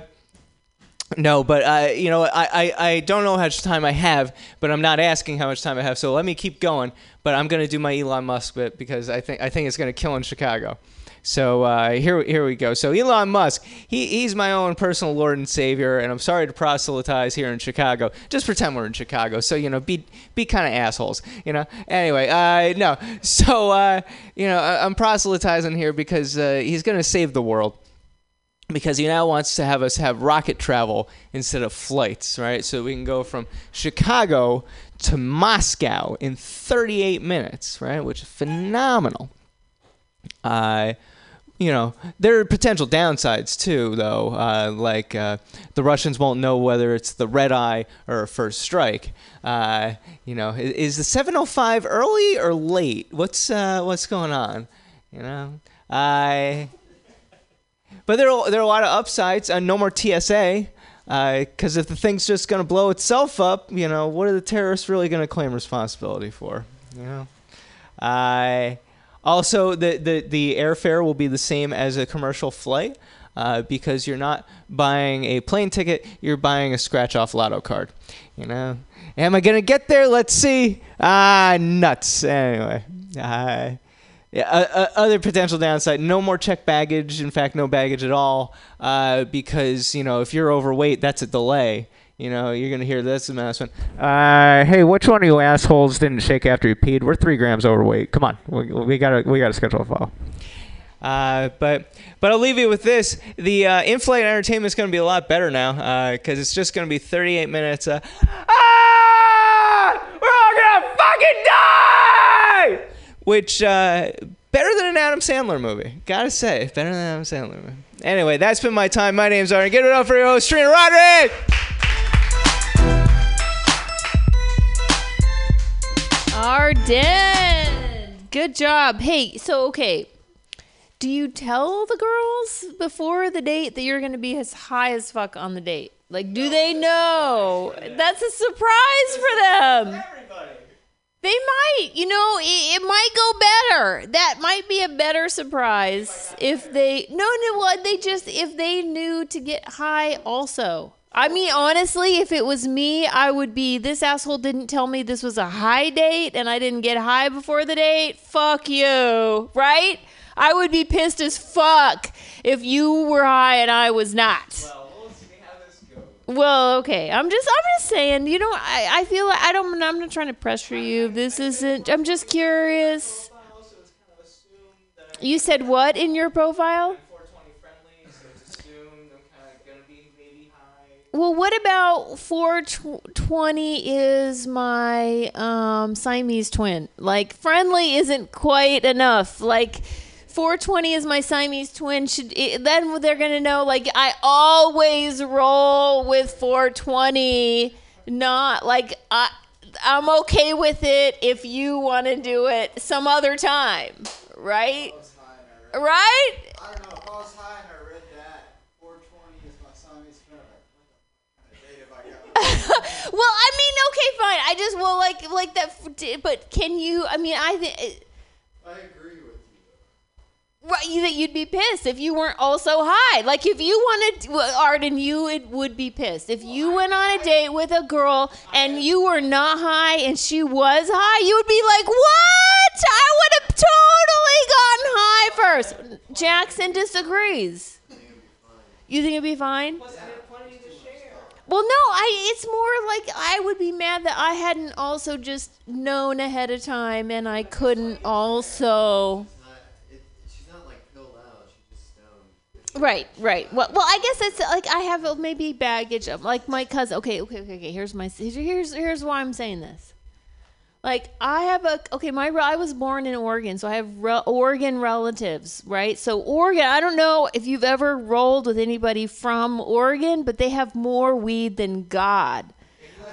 no, but uh, you know, I, I, I don't know how much time I have, but I'm not asking how much time I have. So let me keep going. But I'm gonna do my Elon Musk bit because I think I think it's gonna kill in Chicago. So uh, here, here we go. So Elon Musk, he, he's my own personal lord and savior, and I'm sorry to proselytize here in Chicago. Just pretend we're in Chicago, so you know, be be kind of assholes, you know. Anyway, uh, no, so uh, you know, I- I'm proselytizing here because uh, he's gonna save the world because he now wants to have us have rocket travel instead of flights, right? So we can go from Chicago to Moscow in 38 minutes, right? Which is phenomenal. Uh, you know, there are potential downsides too, though. Uh, like uh, the Russians won't know whether it's the red eye or a first strike. Uh, you know, i- is the 705 early or late? What's uh, what's going on? You know, I. But there are, there are a lot of upsides. Uh, no more TSA. Because if the thing's just going to blow itself up, you know, what are the terrorists really going to claim responsibility for? You know? Uh, also, the, the, the airfare will be the same as a commercial flight uh, because you're not buying a plane ticket, you're buying a scratch off lotto card. You know? Am I going to get there? Let's see. Ah, nuts. Anyway. Uh, yeah, uh, uh, other potential downside: no more check baggage. In fact, no baggage at all, uh, because you know if you're overweight, that's a delay. You know, you're gonna hear this announcement. Uh, hey, which one of you assholes didn't shake after you peed? We're three grams overweight. Come on, we, we gotta we gotta schedule a follow. Uh, but but I'll leave you with this: the uh, in-flight entertainment is going to be a lot better now because it's just going to be 38 minutes. Uh, ah! We're all gonna fucking die! Which uh, better than an Adam Sandler movie, gotta say, better than an Adam Sandler movie. Anyway, that's been my time. My name's Aaron. Get it up for your host, Trina Roderick. Arden. Good job. Hey, so okay. Do you tell the girls before the date that you're going to be as high as fuck on the date? Like, do they know? That's a surprise for them. They might, you know, it, it might go better. That might be a better surprise if they no no what they just if they knew to get high also. I mean, honestly, if it was me, I would be this asshole didn't tell me this was a high date and I didn't get high before the date. Fuck you, right? I would be pissed as fuck if you were high and I was not. Well, okay. I'm just I'm just saying, you know, I, I feel like I don't I'm not trying to pressure you. This isn't I'm just curious. You said what in your profile? Well, what about 420 is my um, Siamese twin? Like, friendly isn't quite enough. Like, 420 is my Siamese twin. Should it, then they're gonna know? Like, I always roll with 420. Not like I. I'm okay with it if you want to do it some other time, right? Right? well, I mean, okay, fine. I just well, like, like that. But can you? I mean, I think. I agree with Right, you that you'd be pissed if you weren't also high. Like if you wanted well, Arden, you it would be pissed if you went on a date with a girl and you were not high and she was high. You would be like, "What? I would have totally gotten high first. Jackson disagrees. You think it'd be fine? Well, no, I. It's more like I would be mad that I hadn't also just known ahead of time and I couldn't also. Right, right. Well, well, I guess it's like I have uh, maybe baggage of like my cousin. Okay, okay, okay, okay. Here's my here's here's why I'm saying this. Like I have a okay. My I was born in Oregon, so I have re- Oregon relatives, right? So Oregon. I don't know if you've ever rolled with anybody from Oregon, but they have more weed than God,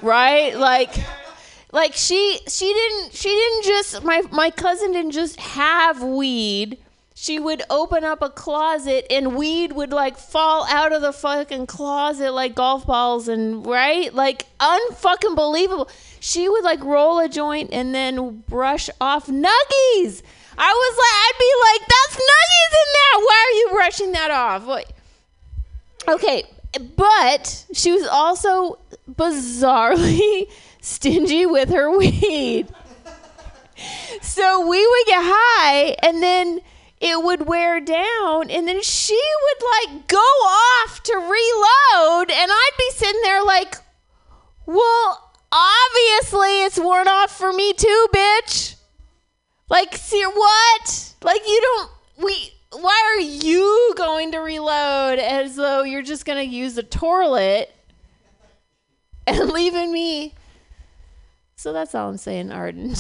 right? Like like she she didn't she didn't just my my cousin didn't just have weed she would open up a closet and weed would like fall out of the fucking closet like golf balls and right? Like unfucking believable. She would like roll a joint and then brush off nuggies. I was like i'd be like that's nuggies in there. Why are you brushing that off? What okay but she was also bizarrely stingy with her weed. So we would get high and then it would wear down and then she would like go off to reload and I'd be sitting there like, well, obviously it's worn off for me too, bitch. Like, see what? Like you don't we why are you going to reload as though you're just gonna use the toilet and leaving me so that's all I'm saying, Arden.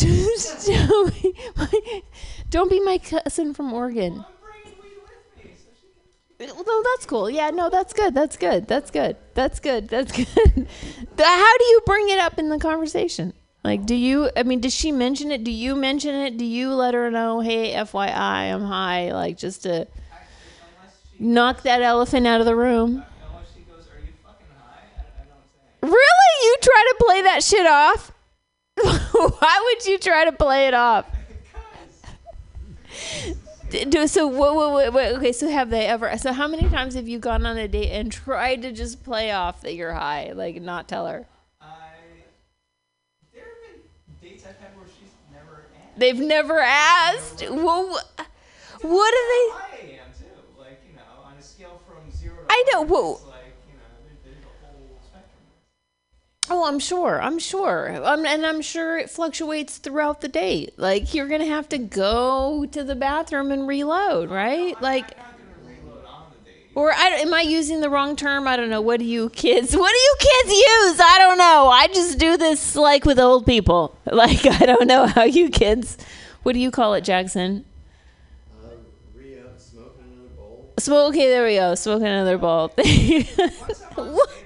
don't, be my, cousin from Oregon. Well, no, that's cool. Yeah, no, that's good. That's good. That's good. That's good. That's good. How do you bring it up in the conversation? Like, do you? I mean, does she mention it? Do you mention it? Do you let her know? Hey, FYI, I'm high. Like, just to knock that elephant out of the room. Really? You try to play that shit off? Why would you try to play it off? Do so. Wait, wait, wait, okay. So have they ever? So how many times have you gone on a date and tried to just play off that you're high, like not tell her? I, there have been dates I've had where she's never asked. They've never asked. Well, wh- what do they? I know. Well, Oh, I'm sure. I'm sure. Um, and I'm sure it fluctuates throughout the day. Like you're gonna have to go to the bathroom and reload, right? Like, or I, am I using the wrong term? I don't know. What do you kids? What do you kids use? I don't know. I just do this like with old people. Like I don't know how you kids. What do you call it, Jackson? Smoke. Okay, there we go. Smoke another bowl.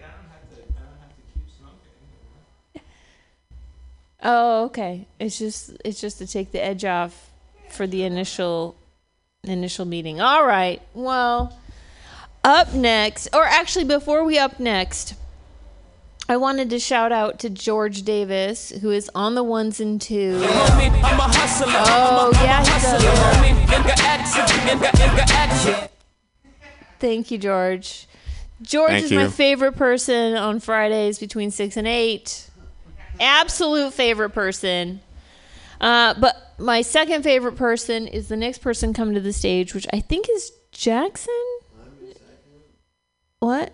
Oh, okay. It's just it's just to take the edge off for the initial initial meeting. All right. Well, up next, or actually before we up next, I wanted to shout out to George Davis, who is on the ones and twos. Oh yeah, he does. Thank you, George. George Thank is my favorite person on Fridays between six and eight absolute favorite person. Uh, but my second favorite person is the next person coming to the stage, which I think is Jackson. What?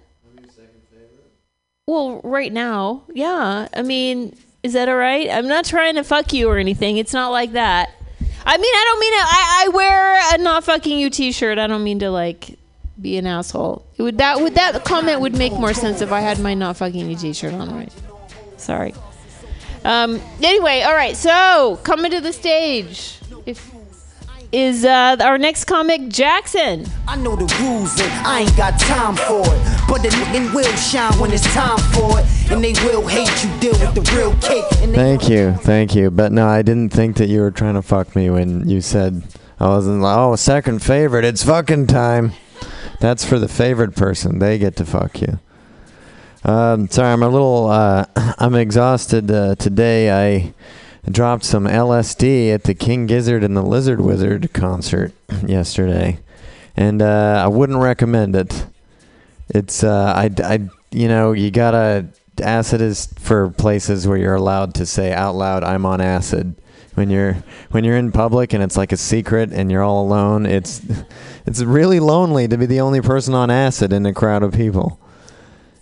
Well, right now, yeah. I mean, is that all right? I'm not trying to fuck you or anything. It's not like that. I mean, I don't mean it. I, I wear a not fucking you T-shirt. I don't mean to like be an asshole. It would that would that comment would make more sense if I had my not fucking you T-shirt on. Right? Sorry. Um, anyway, all right. So coming to the stage if, is uh, our next comic Jackson. I know the rules and I ain't got time for it. But the nigga will shine when it's time for it. And they will hate you, deal with the real cake. And Thank you, thank you. But no, I didn't think that you were trying to fuck me when you said I wasn't like, oh, second favorite. It's fucking time. That's for the favorite person. They get to fuck you. Um, sorry, I'm a little. Uh, I'm exhausted uh, today. I dropped some LSD at the King Gizzard and the Lizard Wizard concert yesterday, and uh, I wouldn't recommend it. It's uh, I, I you know you gotta acid is for places where you're allowed to say out loud I'm on acid. When you're when you're in public and it's like a secret and you're all alone, it's it's really lonely to be the only person on acid in a crowd of people.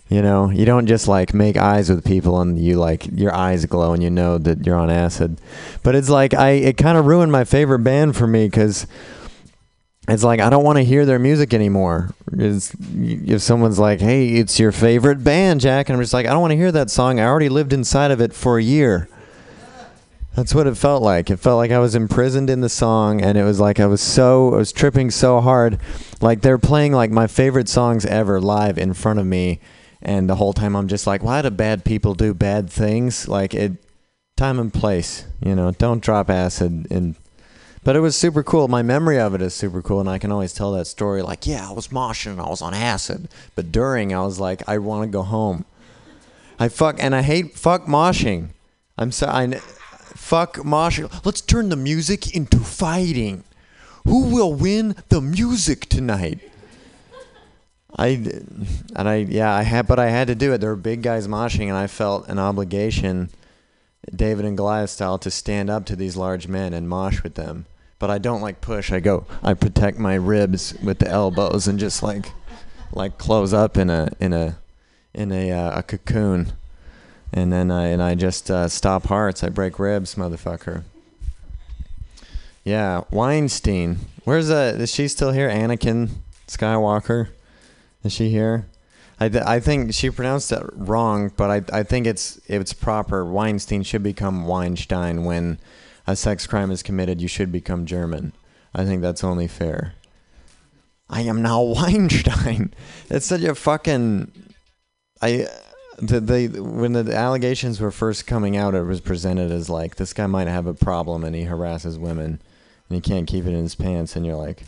You know, you don't just like make eyes with people and you like your eyes glow and you know that you're on acid. But it's like I it kind of ruined my favorite band for me cuz it's like I don't want to hear their music anymore. If someone's like, "Hey, it's your favorite band, Jack," and I'm just like, "I don't want to hear that song. I already lived inside of it for a year." That's what it felt like. It felt like I was imprisoned in the song, and it was like I was so I was tripping so hard. Like they're playing like my favorite songs ever live in front of me, and the whole time I'm just like, "Why do bad people do bad things?" Like it, time and place. You know, don't drop acid and but it was super cool. My memory of it is super cool, and I can always tell that story. Like, yeah, I was moshing and I was on acid, but during I was like, I want to go home. I fuck and I hate fuck moshing. I'm so I fuck moshing. Let's turn the music into fighting. Who will win the music tonight? I and I yeah I had but I had to do it. There were big guys moshing, and I felt an obligation, David and Goliath style, to stand up to these large men and mosh with them. but I don't like push. I go, I protect my ribs with the elbows and just like, like close up in a in a in a uh, a cocoon, and then I and I just uh, stop hearts. I break ribs, motherfucker. Yeah, Weinstein. Where's uh? Is she still here? Anakin Skywalker. Is she here? I, th- I think she pronounced it wrong, but I, I think it's it's proper. Weinstein should become Weinstein when a sex crime is committed. You should become German. I think that's only fair. I am now Weinstein. It's such a fucking. I the, the when the allegations were first coming out, it was presented as like this guy might have a problem and he harasses women, and he can't keep it in his pants. And you're like,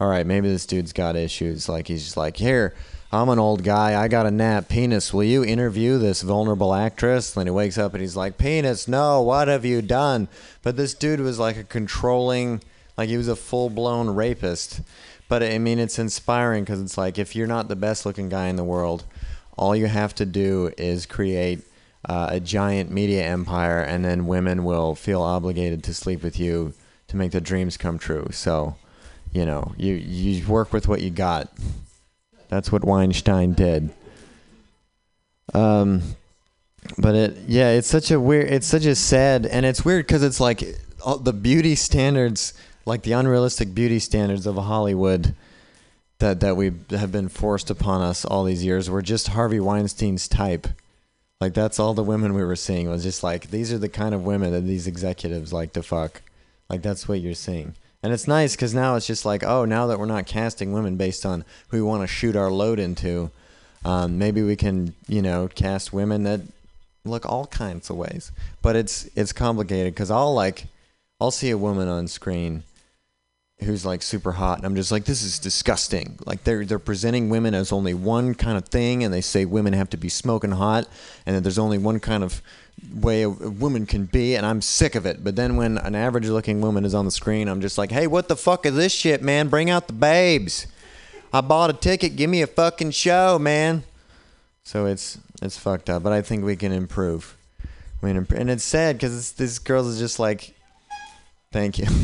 all right, maybe this dude's got issues. Like he's just like, here, I'm an old guy. I got a nap. Penis, will you interview this vulnerable actress? Then he wakes up and he's like, Penis, no, what have you done? But this dude was like a controlling, like he was a full blown rapist. But I mean, it's inspiring because it's like if you're not the best looking guy in the world, all you have to do is create uh, a giant media empire, and then women will feel obligated to sleep with you to make their dreams come true. So, you know, you you work with what you got. That's what Weinstein did. Um, but it, yeah, it's such a weird, it's such a sad, and it's weird because it's like all the beauty standards, like the unrealistic beauty standards of Hollywood that that we have been forced upon us all these years were just Harvey Weinstein's type. Like that's all the women we were seeing was just like these are the kind of women that these executives like to fuck. Like that's what you're seeing. And it's nice because now it's just like, oh, now that we're not casting women based on who we want to shoot our load into, um, maybe we can, you know, cast women that look all kinds of ways. But it's it's complicated because I'll like, I'll see a woman on screen who's like super hot, and I'm just like, this is disgusting. Like they're they're presenting women as only one kind of thing, and they say women have to be smoking hot, and that there's only one kind of way a woman can be, and I'm sick of it. But then when an average looking woman is on the screen, I'm just like, hey, what the fuck is this shit, man? Bring out the babes. I bought a ticket. Give me a fucking show, man. So it's it's fucked up, but I think we can improve. I mean, and it's sad because these girls are just like, thank you.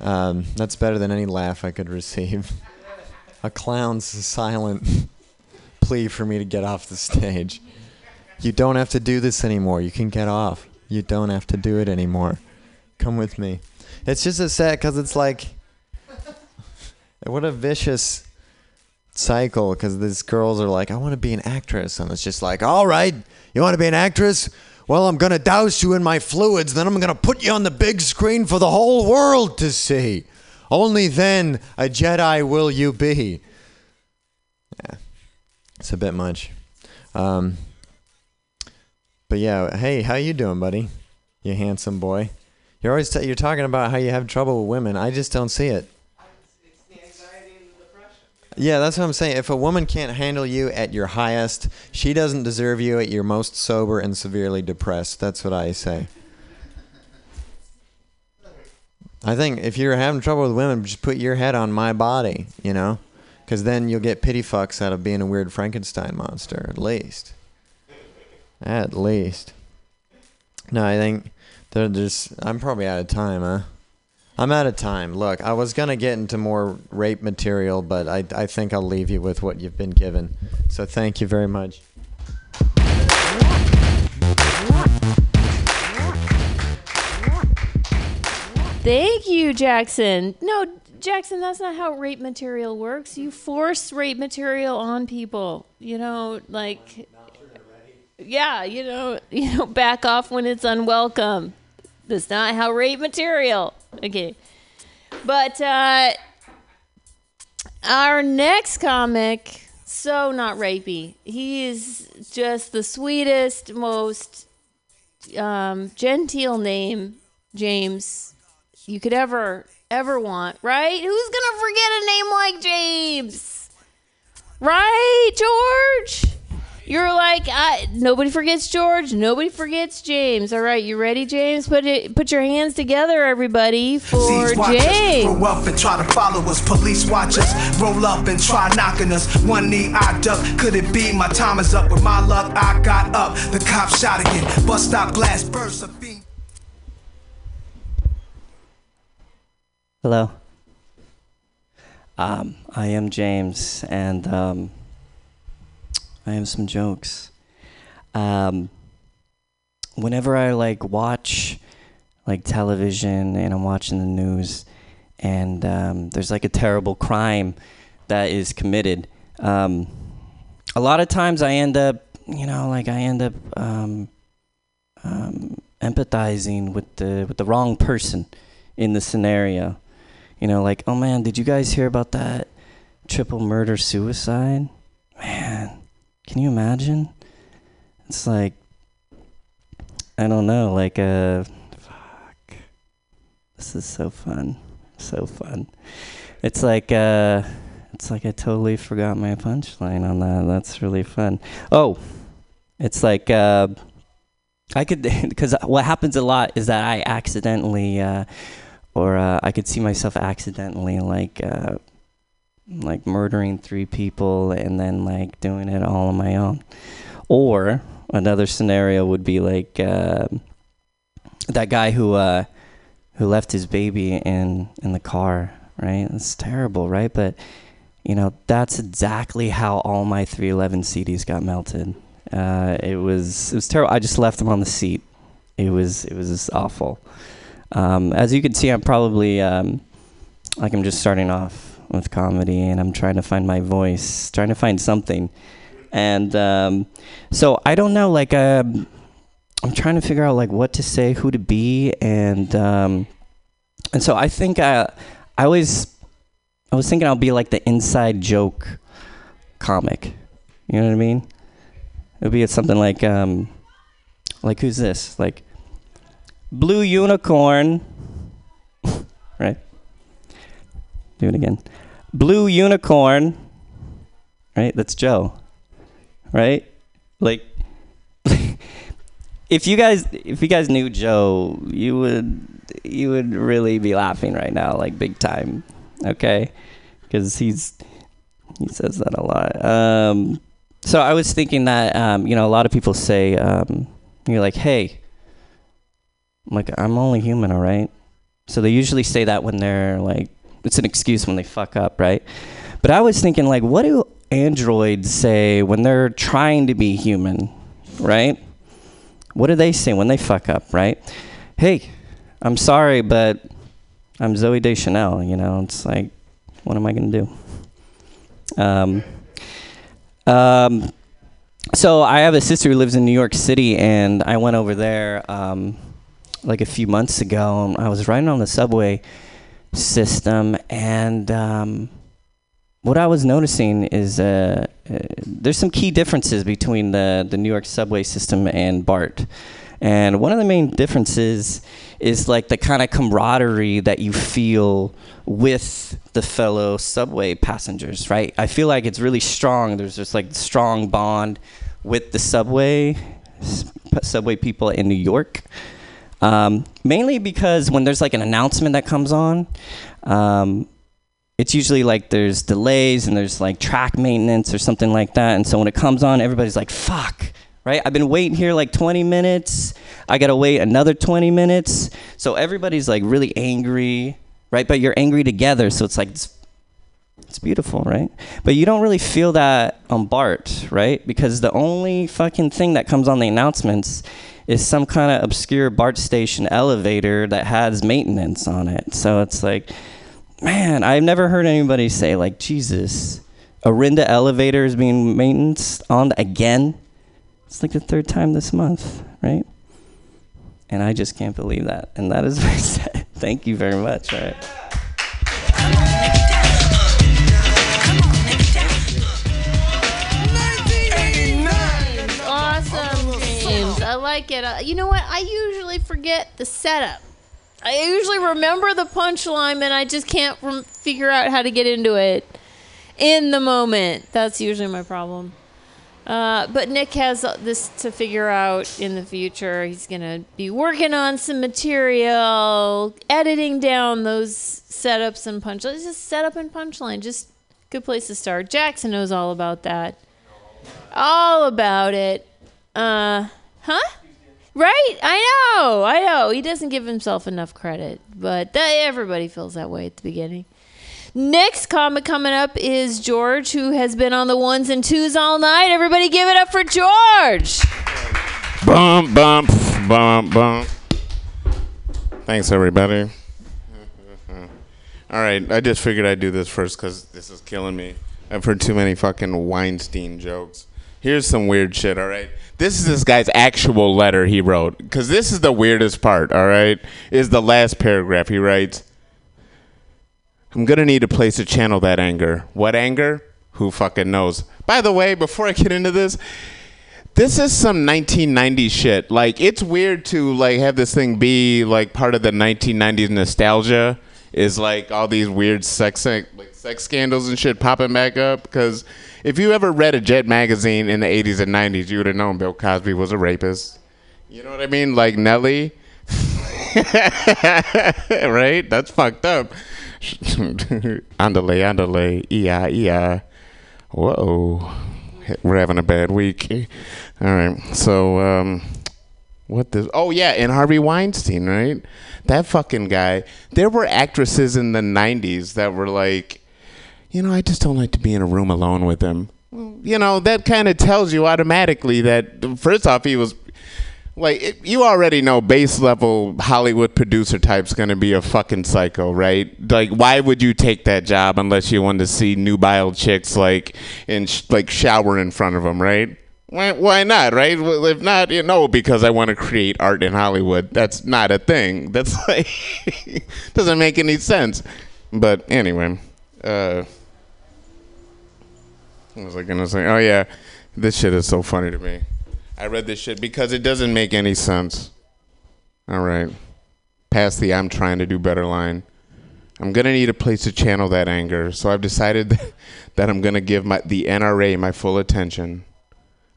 Um, that's better than any laugh I could receive. A clown's silent plea for me to get off the stage. You don't have to do this anymore. You can get off. You don't have to do it anymore. Come with me. It's just a sad because it's like, what a vicious cycle because these girls are like, I want to be an actress. And it's just like, all right, you want to be an actress? Well, I'm going to douse you in my fluids. Then I'm going to put you on the big screen for the whole world to see. Only then a Jedi will you be. Yeah, it's a bit much. Um, but yeah, hey, how you doing, buddy? You handsome boy. You're always t- you're talking about how you have trouble with women. I just don't see it. Yeah, that's what I'm saying. If a woman can't handle you at your highest, she doesn't deserve you at your most sober and severely depressed. That's what I say. I think if you're having trouble with women, just put your head on my body, you know? Because then you'll get pity fucks out of being a weird Frankenstein monster, at least. At least. No, I think there- there's. I'm probably out of time, huh? I'm out of time. Look, I was gonna get into more rape material, but I I think I'll leave you with what you've been given. So thank you very much. Thank you, Jackson. No, Jackson, that's not how rape material works. You force rape material on people. You know, like yeah, you know, you know, back off when it's unwelcome. That's not how rape material. Okay. But uh our next comic, so not rapey. He is just the sweetest, most um, genteel name, James, you could ever ever want, right? Who's gonna forget a name like James? Right, George? You're like, I, nobody forgets George. Nobody forgets James. All right, you ready, James? Put it, put your hands together, everybody, for These watchers James. Grow up and try to follow us. Police watchers roll up and try knocking us. One knee I duck. Could it be my time is up? With my luck, I got up. The cop shot again. Bust stop glass burst. A beam. Hello. Um, I am James, and um, I have some jokes. Um, whenever I like watch like television and I'm watching the news, and um, there's like a terrible crime that is committed, um, a lot of times I end up, you know, like I end up um, um, empathizing with the with the wrong person in the scenario. You know, like, oh man, did you guys hear about that triple murder suicide? Man, can you imagine? It's like, I don't know, like, uh, fuck. This is so fun. So fun. It's like, uh, it's like I totally forgot my punchline on that. That's really fun. Oh, it's like, uh, I could, because what happens a lot is that I accidentally, uh, or uh, I could see myself accidentally like, uh, like murdering three people and then like doing it all on my own. Or another scenario would be like uh, that guy who uh, who left his baby in in the car. Right, it's terrible, right? But you know that's exactly how all my 311 CDs got melted. Uh, it was it was terrible. I just left them on the seat. It was it was just awful. Um, as you can see, I'm probably um, like I'm just starting off with comedy, and I'm trying to find my voice, trying to find something. And um, so I don't know, like um, I'm trying to figure out like what to say, who to be, and um, and so I think I I always I was thinking I'll be like the inside joke comic. You know what I mean? It would be something like um, like who's this? Like blue unicorn, right? Do it again. Blue unicorn, right? That's Joe, right? Like, if you guys, if you guys knew Joe, you would, you would really be laughing right now, like big time, okay? Because he's, he says that a lot. Um, so I was thinking that, um, you know, a lot of people say, um, you're like, hey, I'm like, I'm only human, all right? So they usually say that when they're like, it's an excuse when they fuck up, right? But I was thinking, like, what do androids say when they're trying to be human, right? What do they say when they fuck up, right? Hey, I'm sorry, but I'm Zooey Deschanel, you know? It's like, what am I going to do? Um, um, so I have a sister who lives in New York City, and I went over there um, like a few months ago. And I was riding on the subway system, and um, what I was noticing is uh, uh, there's some key differences between the the New York subway system and BART. And one of the main differences is like the kind of camaraderie that you feel with the fellow subway passengers, right? I feel like it's really strong. There's just like strong bond with the subway subway people in New York. Um, mainly because when there's like an announcement that comes on, um, it's usually like there's delays and there's like track maintenance or something like that. And so when it comes on, everybody's like, fuck, right? I've been waiting here like 20 minutes. I gotta wait another 20 minutes. So everybody's like really angry, right? But you're angry together. So it's like, it's beautiful, right? But you don't really feel that on BART, right? Because the only fucking thing that comes on the announcements is some kind of obscure BART station elevator that has maintenance on it. So it's like, man, I've never heard anybody say like, Jesus, Orinda elevator is being maintenance on again. It's like the third time this month, right? And I just can't believe that. And that is my set. Thank you very much. All right. Like it. Uh, you know what? I usually forget the setup. I usually remember the punchline, and I just can't rem- figure out how to get into it in the moment. That's usually my problem. Uh, but Nick has this to figure out in the future. He's going to be working on some material, editing down those setups and punchlines. Just setup and punchline. Just good place to start. Jackson knows all about that. All about it. Uh, huh? Right? I know. I know. He doesn't give himself enough credit, but that, everybody feels that way at the beginning. Next comic coming up is George, who has been on the ones and twos all night. Everybody give it up for George. Bump, bump, bump, bump. Thanks, everybody. All right, I just figured I'd do this first because this is killing me. I've heard too many fucking Weinstein jokes. Here's some weird shit, all right? This is this guy's actual letter he wrote. Because this is the weirdest part, all right? Is the last paragraph he writes I'm to need a place to channel that anger. What anger? Who fucking knows? By the way, before I get into this, this is some 1990s shit. Like it's weird to like have this thing be like part of the 1990s nostalgia. Is like all these weird sex like sex scandals and shit popping back up. Because if you ever read a Jet magazine in the 80s and 90s, you would have known Bill Cosby was a rapist. You know what I mean? Like Nelly. right? That's fucked up. andale, andale, yeah, yeah. Whoa, we're having a bad week. All right, so um, what this? Oh yeah, and Harvey Weinstein, right? That fucking guy. There were actresses in the '90s that were like, you know, I just don't like to be in a room alone with him. You know, that kind of tells you automatically that first off, he was like it, you already know base level Hollywood producer type's gonna be a fucking psycho, right? Like, why would you take that job unless you wanted to see nubile chicks like in sh- like shower in front of them, right? Why, why not, right? Well, If not, you know, because I want to create art in Hollywood. That's not a thing. That's like doesn't make any sense. But anyway, uh, what was like, and I gonna say? Oh yeah, this shit is so funny to me. I read this shit because it doesn't make any sense. All right. Past the I'm trying to do better line. I'm to need a place to channel that anger, so I've decided that I'm to give my, the NRA my full attention.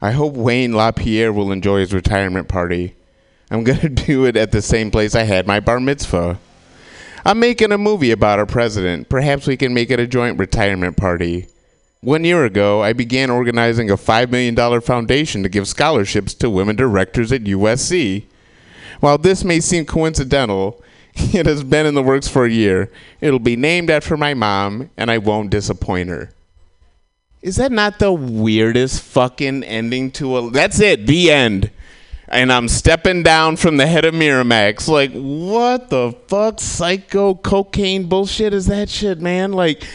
I hope Wayne LaPierre will enjoy his retirement party. I'm to do it at the same place I had my bar mitzvah. I'm making a movie about our president. Perhaps we can make it a joint retirement party. One year ago, I began organizing a $5 million foundation to give scholarships to women directors at USC. While this may seem coincidental, it has been in the works for a year. It'll be named after my mom, and I won't disappoint her. Is that not the weirdest fucking ending to a. That's it, the end. And I'm stepping down from the head of Miramax. Like, what the fuck? Psycho cocaine bullshit is that shit, man? Like,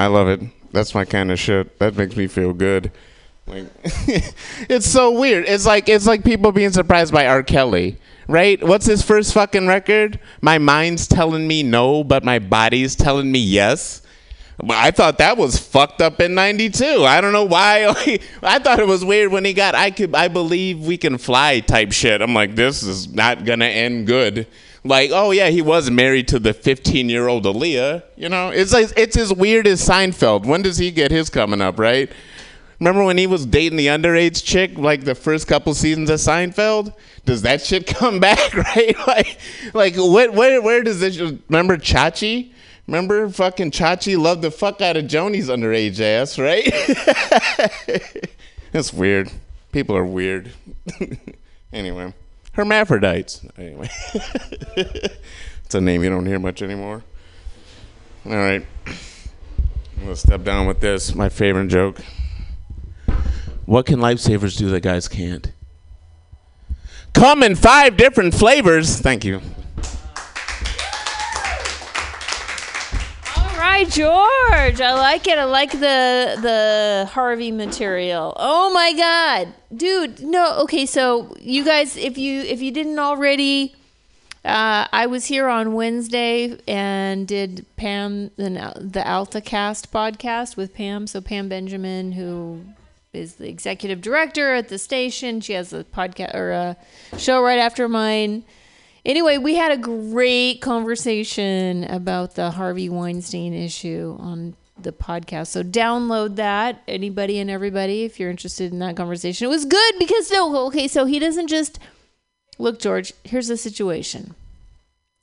I love it. That's my kind of shit. That makes me feel good. Like, it's so weird. It's like it's like people being surprised by R. Kelly, right? What's his first fucking record? My mind's telling me no, but my body's telling me yes. I thought that was fucked up in '92. I don't know why. I thought it was weird when he got "I could, I believe we can fly" type shit. I'm like, this is not gonna end good. Like, oh yeah, he was married to the 15 year old Aaliyah. You know, it's like it's as weird as Seinfeld. When does he get his coming up? Right? Remember when he was dating the underage chick, like the first couple seasons of Seinfeld? Does that shit come back, right? Like, like what? Where? Where does this? Remember Chachi? Remember fucking Chachi loved the fuck out of Joanie's underage ass, right? That's weird. People are weird. anyway, hermaphrodites. Anyway, it's a name you don't hear much anymore. All right, I'm gonna step down with this. My favorite joke. What can lifesavers do that guys can't? Come in five different flavors. Thank you. Right, George. I like it. I like the the Harvey material. Oh my god. Dude, no. Okay, so you guys if you if you didn't already uh, I was here on Wednesday and did Pam the the AltaCast podcast with Pam. So Pam Benjamin, who is the executive director at the station, she has a podcast or a show right after mine. Anyway, we had a great conversation about the Harvey Weinstein issue on the podcast. So download that, anybody and everybody, if you're interested in that conversation. It was good because no, okay, so he doesn't just look, George. Here's the situation.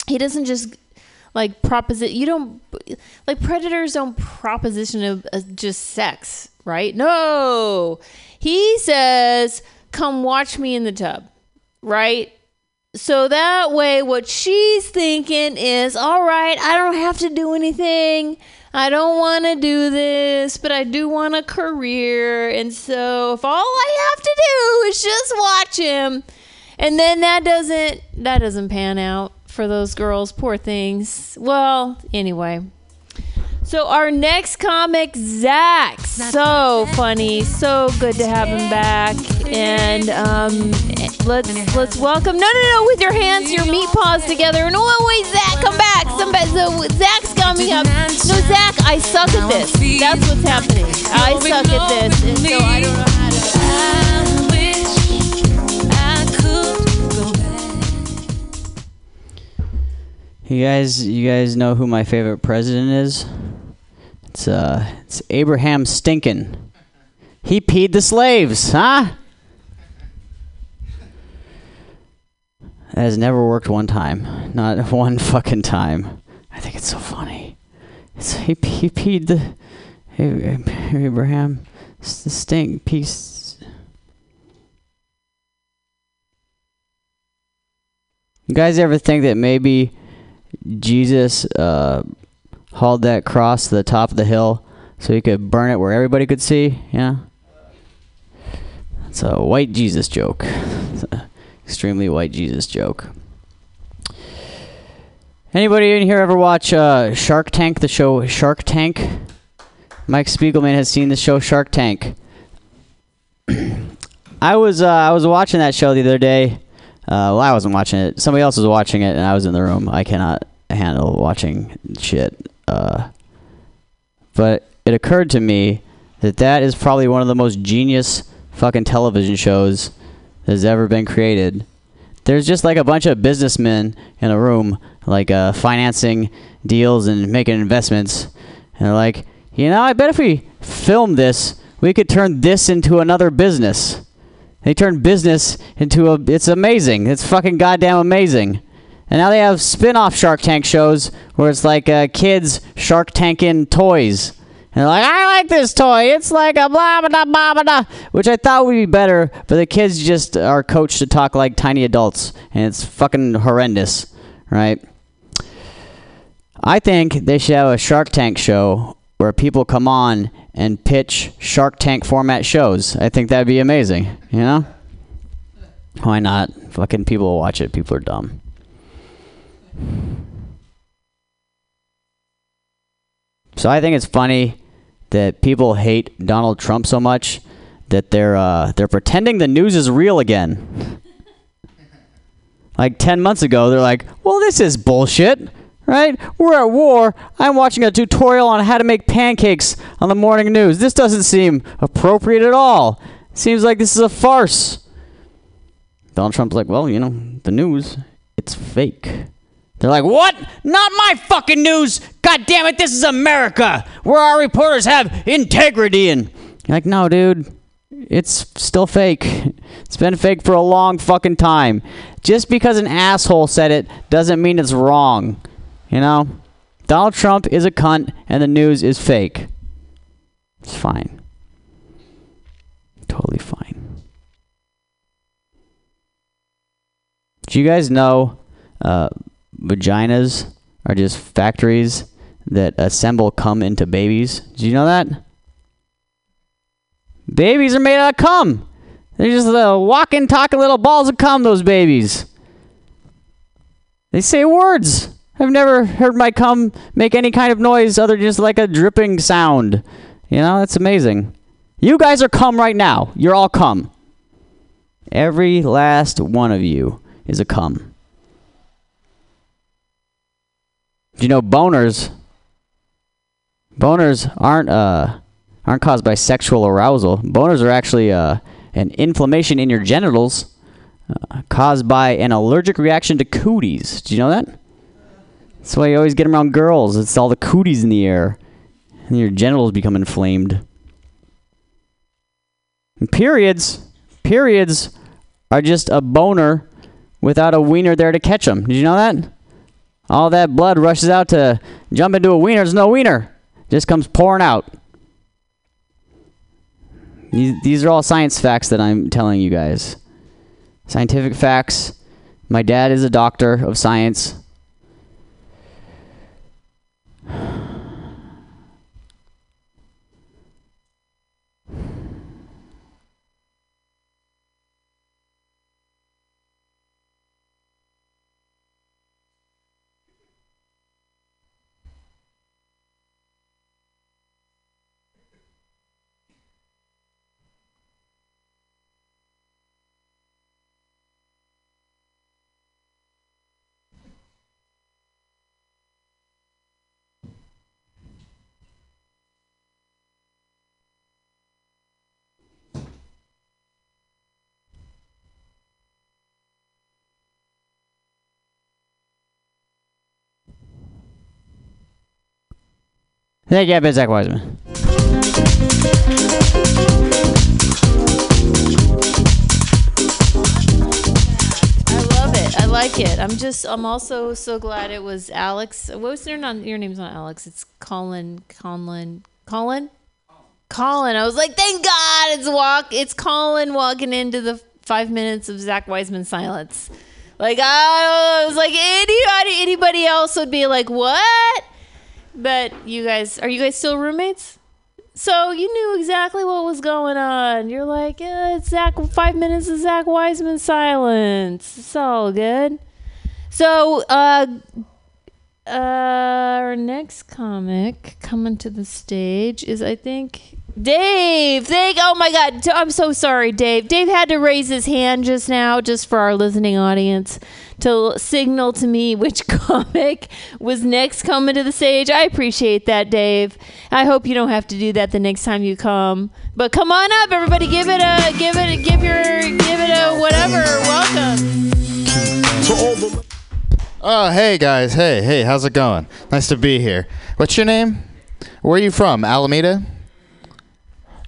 He doesn't just like proposition. You don't like predators don't proposition of uh, just sex, right? No, he says come watch me in the tub, right? So that way, what she's thinking is, all right, I don't have to do anything. I don't want to do this, but I do want a career. And so, if all I have to do is just watch him, and then that doesn't that doesn't pan out for those girls, poor things. Well, anyway. So our next comic, Zach, so funny, so good to have him back, and um, let's let's welcome. No, no, no, with your hands, your meat paws together. No, wait, Zach, come back. Somebody, so Zach's coming up. No, Zach, I suck at this. That's what's happening. I suck at this, and so I don't know how to. You guys, you guys know who my favorite president is? It's uh, it's Abraham Stinkin. He peed the slaves, huh? That has never worked one time, not one fucking time. I think it's so funny. It's he, he peed the Abraham stink piece. You guys ever think that maybe Jesus uh, hauled that cross to the top of the hill so he could burn it where everybody could see? Yeah. It's a white Jesus joke. Extremely white Jesus joke. Anybody in here ever watch uh, Shark Tank, the show Shark Tank? Mike Spiegelman has seen the show Shark Tank. I was uh, I was watching that show the other day. Uh, well, I wasn't watching it. Somebody else was watching it, and I was in the room. I cannot handle watching shit. Uh, but it occurred to me that that is probably one of the most genius fucking television shows that has ever been created. There's just like a bunch of businessmen in a room, like uh, financing deals and making investments, and they're like, you know, I bet if we film this, we could turn this into another business. They turn business into a. It's amazing. It's fucking goddamn amazing. And now they have spin-off Shark Tank shows where it's like uh, kids Shark Tanking toys. And they're like, I like this toy. It's like a blah blah blah blah which I thought would be better, but the kids just are coached to talk like tiny adults, and it's fucking horrendous, right? I think they should have a Shark Tank show where people come on and pitch Shark Tank format shows. I think that'd be amazing, you know? Why not? Fucking people will watch it. People are dumb. So I think it's funny that people hate Donald Trump so much that they're uh, they're pretending the news is real again. like ten months ago, they're like, "Well, this is bullshit." Right? We're at war. I'm watching a tutorial on how to make pancakes on the morning news. This doesn't seem appropriate at all. Seems like this is a farce. Donald Trump's like, well, you know, the news, it's fake. They're like, what? Not my fucking news! God damn it, this is America! Where our reporters have integrity and you're like, no, dude. It's still fake. It's been fake for a long fucking time. Just because an asshole said it doesn't mean it's wrong. You know? Donald Trump is a cunt and the news is fake. It's fine. Totally fine. Do you guys know uh, vaginas are just factories that assemble cum into babies? Did you know that? Babies are made out of cum. They're just uh, walking, talking little balls of cum, those babies. They say words. I've never heard my cum make any kind of noise other than just like a dripping sound. You know, that's amazing. You guys are cum right now. You're all cum. Every last one of you is a cum. Do you know boners? Boners aren't uh aren't caused by sexual arousal. Boners are actually uh, an inflammation in your genitals uh, caused by an allergic reaction to cooties. Do you know that? That's why you always get 'em around girls. It's all the cooties in the air, and your genitals become inflamed. And periods, periods are just a boner without a wiener there to catch them. Did you know that? All that blood rushes out to jump into a wiener. There's no wiener. Just comes pouring out. These, are all science facts that I'm telling you guys. Scientific facts. My dad is a doctor of science. I love it. I like it. I'm just. I'm also so glad it was Alex. What was your name? Your name's not Alex. It's Colin. Colin. Colin. Colin. I was like, thank God it's walk. It's Colin walking into the five minutes of Zach Wiseman silence. Like I was like anybody. Anybody else would be like, what? But you guys, are you guys still roommates? So you knew exactly what was going on. You're like, it's Zach. Five minutes of Zach Wiseman silence. It's all good. So, uh, uh, our next comic coming to the stage is, I think, Dave. Thank. Oh my God. I'm so sorry, Dave. Dave had to raise his hand just now, just for our listening audience, to signal to me which comic was next coming to the stage. I appreciate that, Dave. I hope you don't have to do that the next time you come. But come on up, everybody. Give it a, give it, a, give your, give it a whatever. Welcome. Oh, hey guys. Hey, hey, how's it going? Nice to be here. What's your name? Where are you from? Alameda?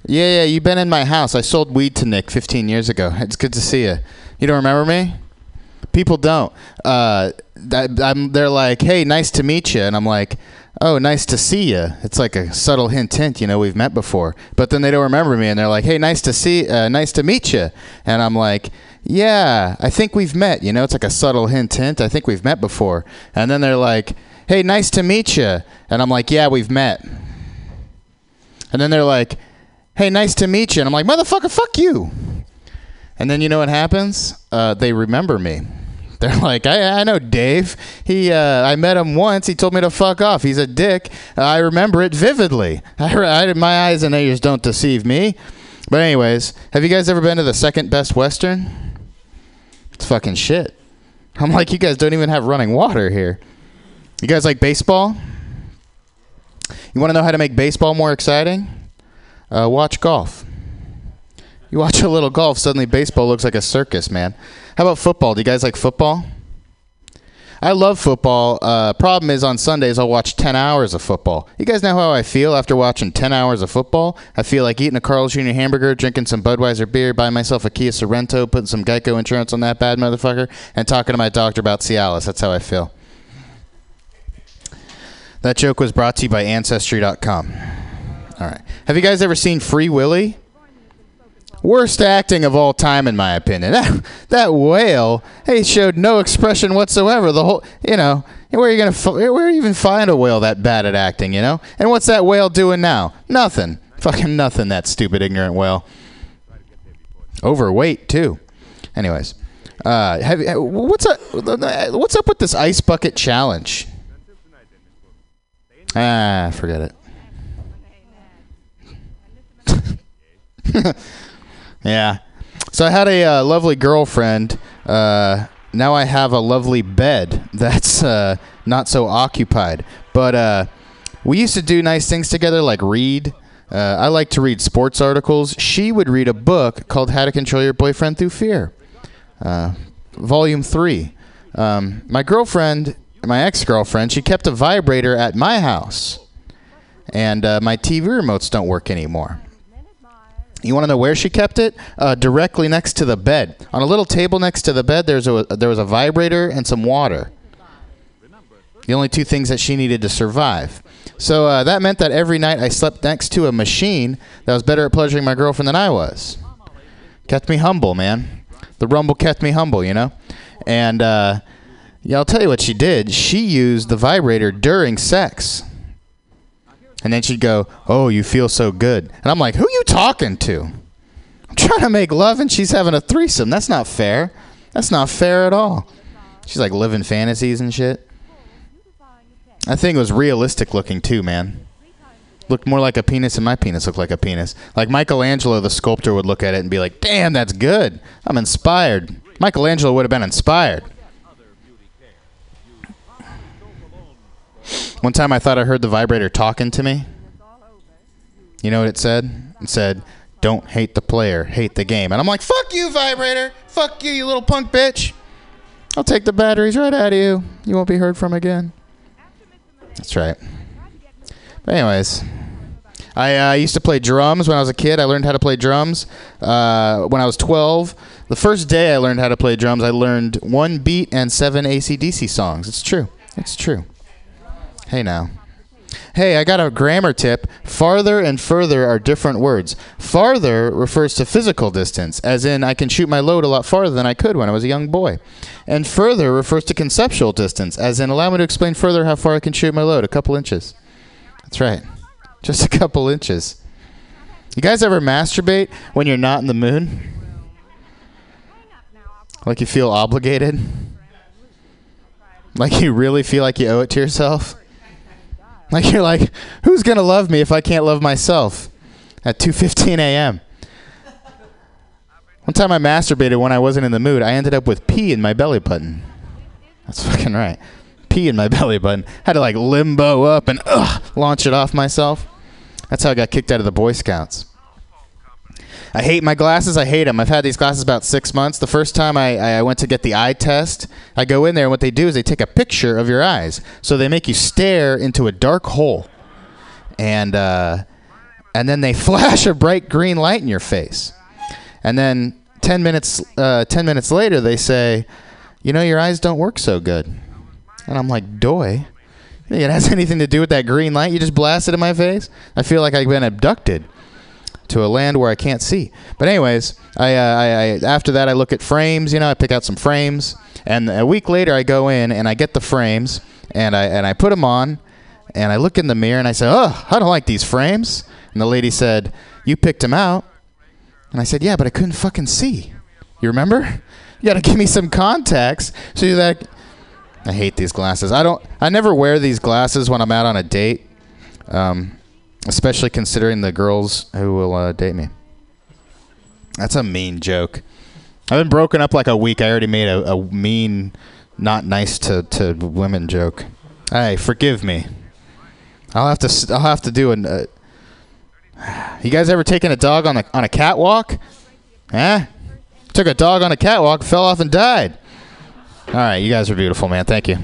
Yeah, yeah, you've been in my house. I sold weed to Nick 15 years ago. It's good to see you. You don't remember me? People don't. Uh, I'm, they're like, hey, nice to meet you. And I'm like, oh, nice to see you. It's like a subtle hint, hint, you know, we've met before. But then they don't remember me and they're like, hey, nice to see, uh, nice to meet you. And I'm like, yeah, I think we've met. You know, it's like a subtle hint, hint. I think we've met before. And then they're like, hey, nice to meet you. And I'm like, yeah, we've met. And then they're like, hey, nice to meet you. And I'm like, motherfucker, fuck you. And then you know what happens? Uh, they remember me. They're like, I, I know Dave. He, uh, I met him once. He told me to fuck off. He's a dick. I remember it vividly. I, I, my eyes and ears don't deceive me. But anyways, have you guys ever been to the second best Western? It's fucking shit. I'm like, you guys don't even have running water here. You guys like baseball? You want to know how to make baseball more exciting? Uh, watch golf. You watch a little golf, suddenly baseball looks like a circus, man. How about football? Do you guys like football? I love football. Uh, problem is, on Sundays, I'll watch 10 hours of football. You guys know how I feel after watching 10 hours of football? I feel like eating a Carl's Jr. hamburger, drinking some Budweiser beer, buying myself a Kia Sorento, putting some Geico insurance on that bad motherfucker, and talking to my doctor about Cialis. That's how I feel. That joke was brought to you by Ancestry.com. All right. Have you guys ever seen Free Willy? Worst acting of all time, in my opinion. That, that whale, he showed no expression whatsoever. The whole, you know, where are you gonna, where you even find a whale that bad at acting, you know? And what's that whale doing now? Nothing. Fucking nothing. That stupid, ignorant whale. Overweight too. Anyways, uh, have, what's up? What's up with this ice bucket challenge? Ah, forget it. yeah. So I had a uh, lovely girlfriend. Uh, now I have a lovely bed that's uh, not so occupied. But uh, we used to do nice things together, like read. Uh, I like to read sports articles. She would read a book called How to Control Your Boyfriend Through Fear, uh, Volume 3. Um, my girlfriend, my ex girlfriend, she kept a vibrator at my house. And my TV remotes don't work anymore. You want to know where she kept it? Uh, directly next to the bed. On a little table next to the bed, there's a there was a vibrator and some water. The only two things that she needed to survive. So uh, that meant that every night I slept next to a machine that was better at pleasuring my girlfriend than I was. Kept me humble, man. The rumble kept me humble, you know? And uh, yeah, I'll tell you what she did. She used the vibrator during sex. And then she'd go, Oh, you feel so good. And I'm like, Who you talking to? I'm trying to make love and she's having a threesome. That's not fair. That's not fair at all. She's like living fantasies and shit. I think it was realistic looking too, man. Looked more like a penis and my penis looked like a penis. Like Michelangelo, the sculptor, would look at it and be like, damn, that's good. I'm inspired. Michelangelo would have been inspired. One time I thought I heard the vibrator talking to me. You know what it said? It said, don't hate the player, hate the game. And I'm like, fuck you, vibrator. Fuck you, you little punk bitch. I'll take the batteries right out of you. You won't be heard from again. That's right. But anyways, I uh, used to play drums when I was a kid. I learned how to play drums uh, when I was 12. The first day I learned how to play drums, I learned one beat and seven ACDC songs. It's true. It's true. Hey now. Hey, I got a grammar tip. Farther and further are different words. Farther refers to physical distance, as in I can shoot my load a lot farther than I could when I was a young boy. And further refers to conceptual distance, as in allow me to explain further how far I can shoot my load, a couple inches. That's right. Just a couple inches. You guys ever masturbate when you're not in the mood? Like you feel obligated? Like you really feel like you owe it to yourself? Like you're like, who's gonna love me if I can't love myself? At 2:15 a.m. One time I masturbated when I wasn't in the mood. I ended up with pee in my belly button. That's fucking right. Pee in my belly button. Had to like limbo up and ugh, launch it off myself. That's how I got kicked out of the Boy Scouts. I hate my glasses. I hate them. I've had these glasses about six months. The first time I, I went to get the eye test, I go in there, and what they do is they take a picture of your eyes. So they make you stare into a dark hole, and uh, and then they flash a bright green light in your face, and then ten minutes uh, ten minutes later they say, you know, your eyes don't work so good, and I'm like, doy. It has anything to do with that green light you just blasted in my face. I feel like I've been abducted to a land where I can't see. But anyways, I, uh, I, I after that I look at frames. You know, I pick out some frames, and a week later I go in and I get the frames and I and I put them on, and I look in the mirror and I say, "Oh, I don't like these frames." And the lady said, "You picked them out," and I said, "Yeah, but I couldn't fucking see." You remember? You got to give me some context so that. I hate these glasses. I don't. I never wear these glasses when I'm out on a date. Um, especially considering the girls who will uh, date me. That's a mean joke. I've been broken up like a week. I already made a, a mean, not nice to, to women joke. Hey, forgive me. I'll have to. I'll have to do an. Uh, you guys ever taken a dog on a on a catwalk? Eh? Took a dog on a catwalk, fell off and died. All right, you guys are beautiful, man. Thank you.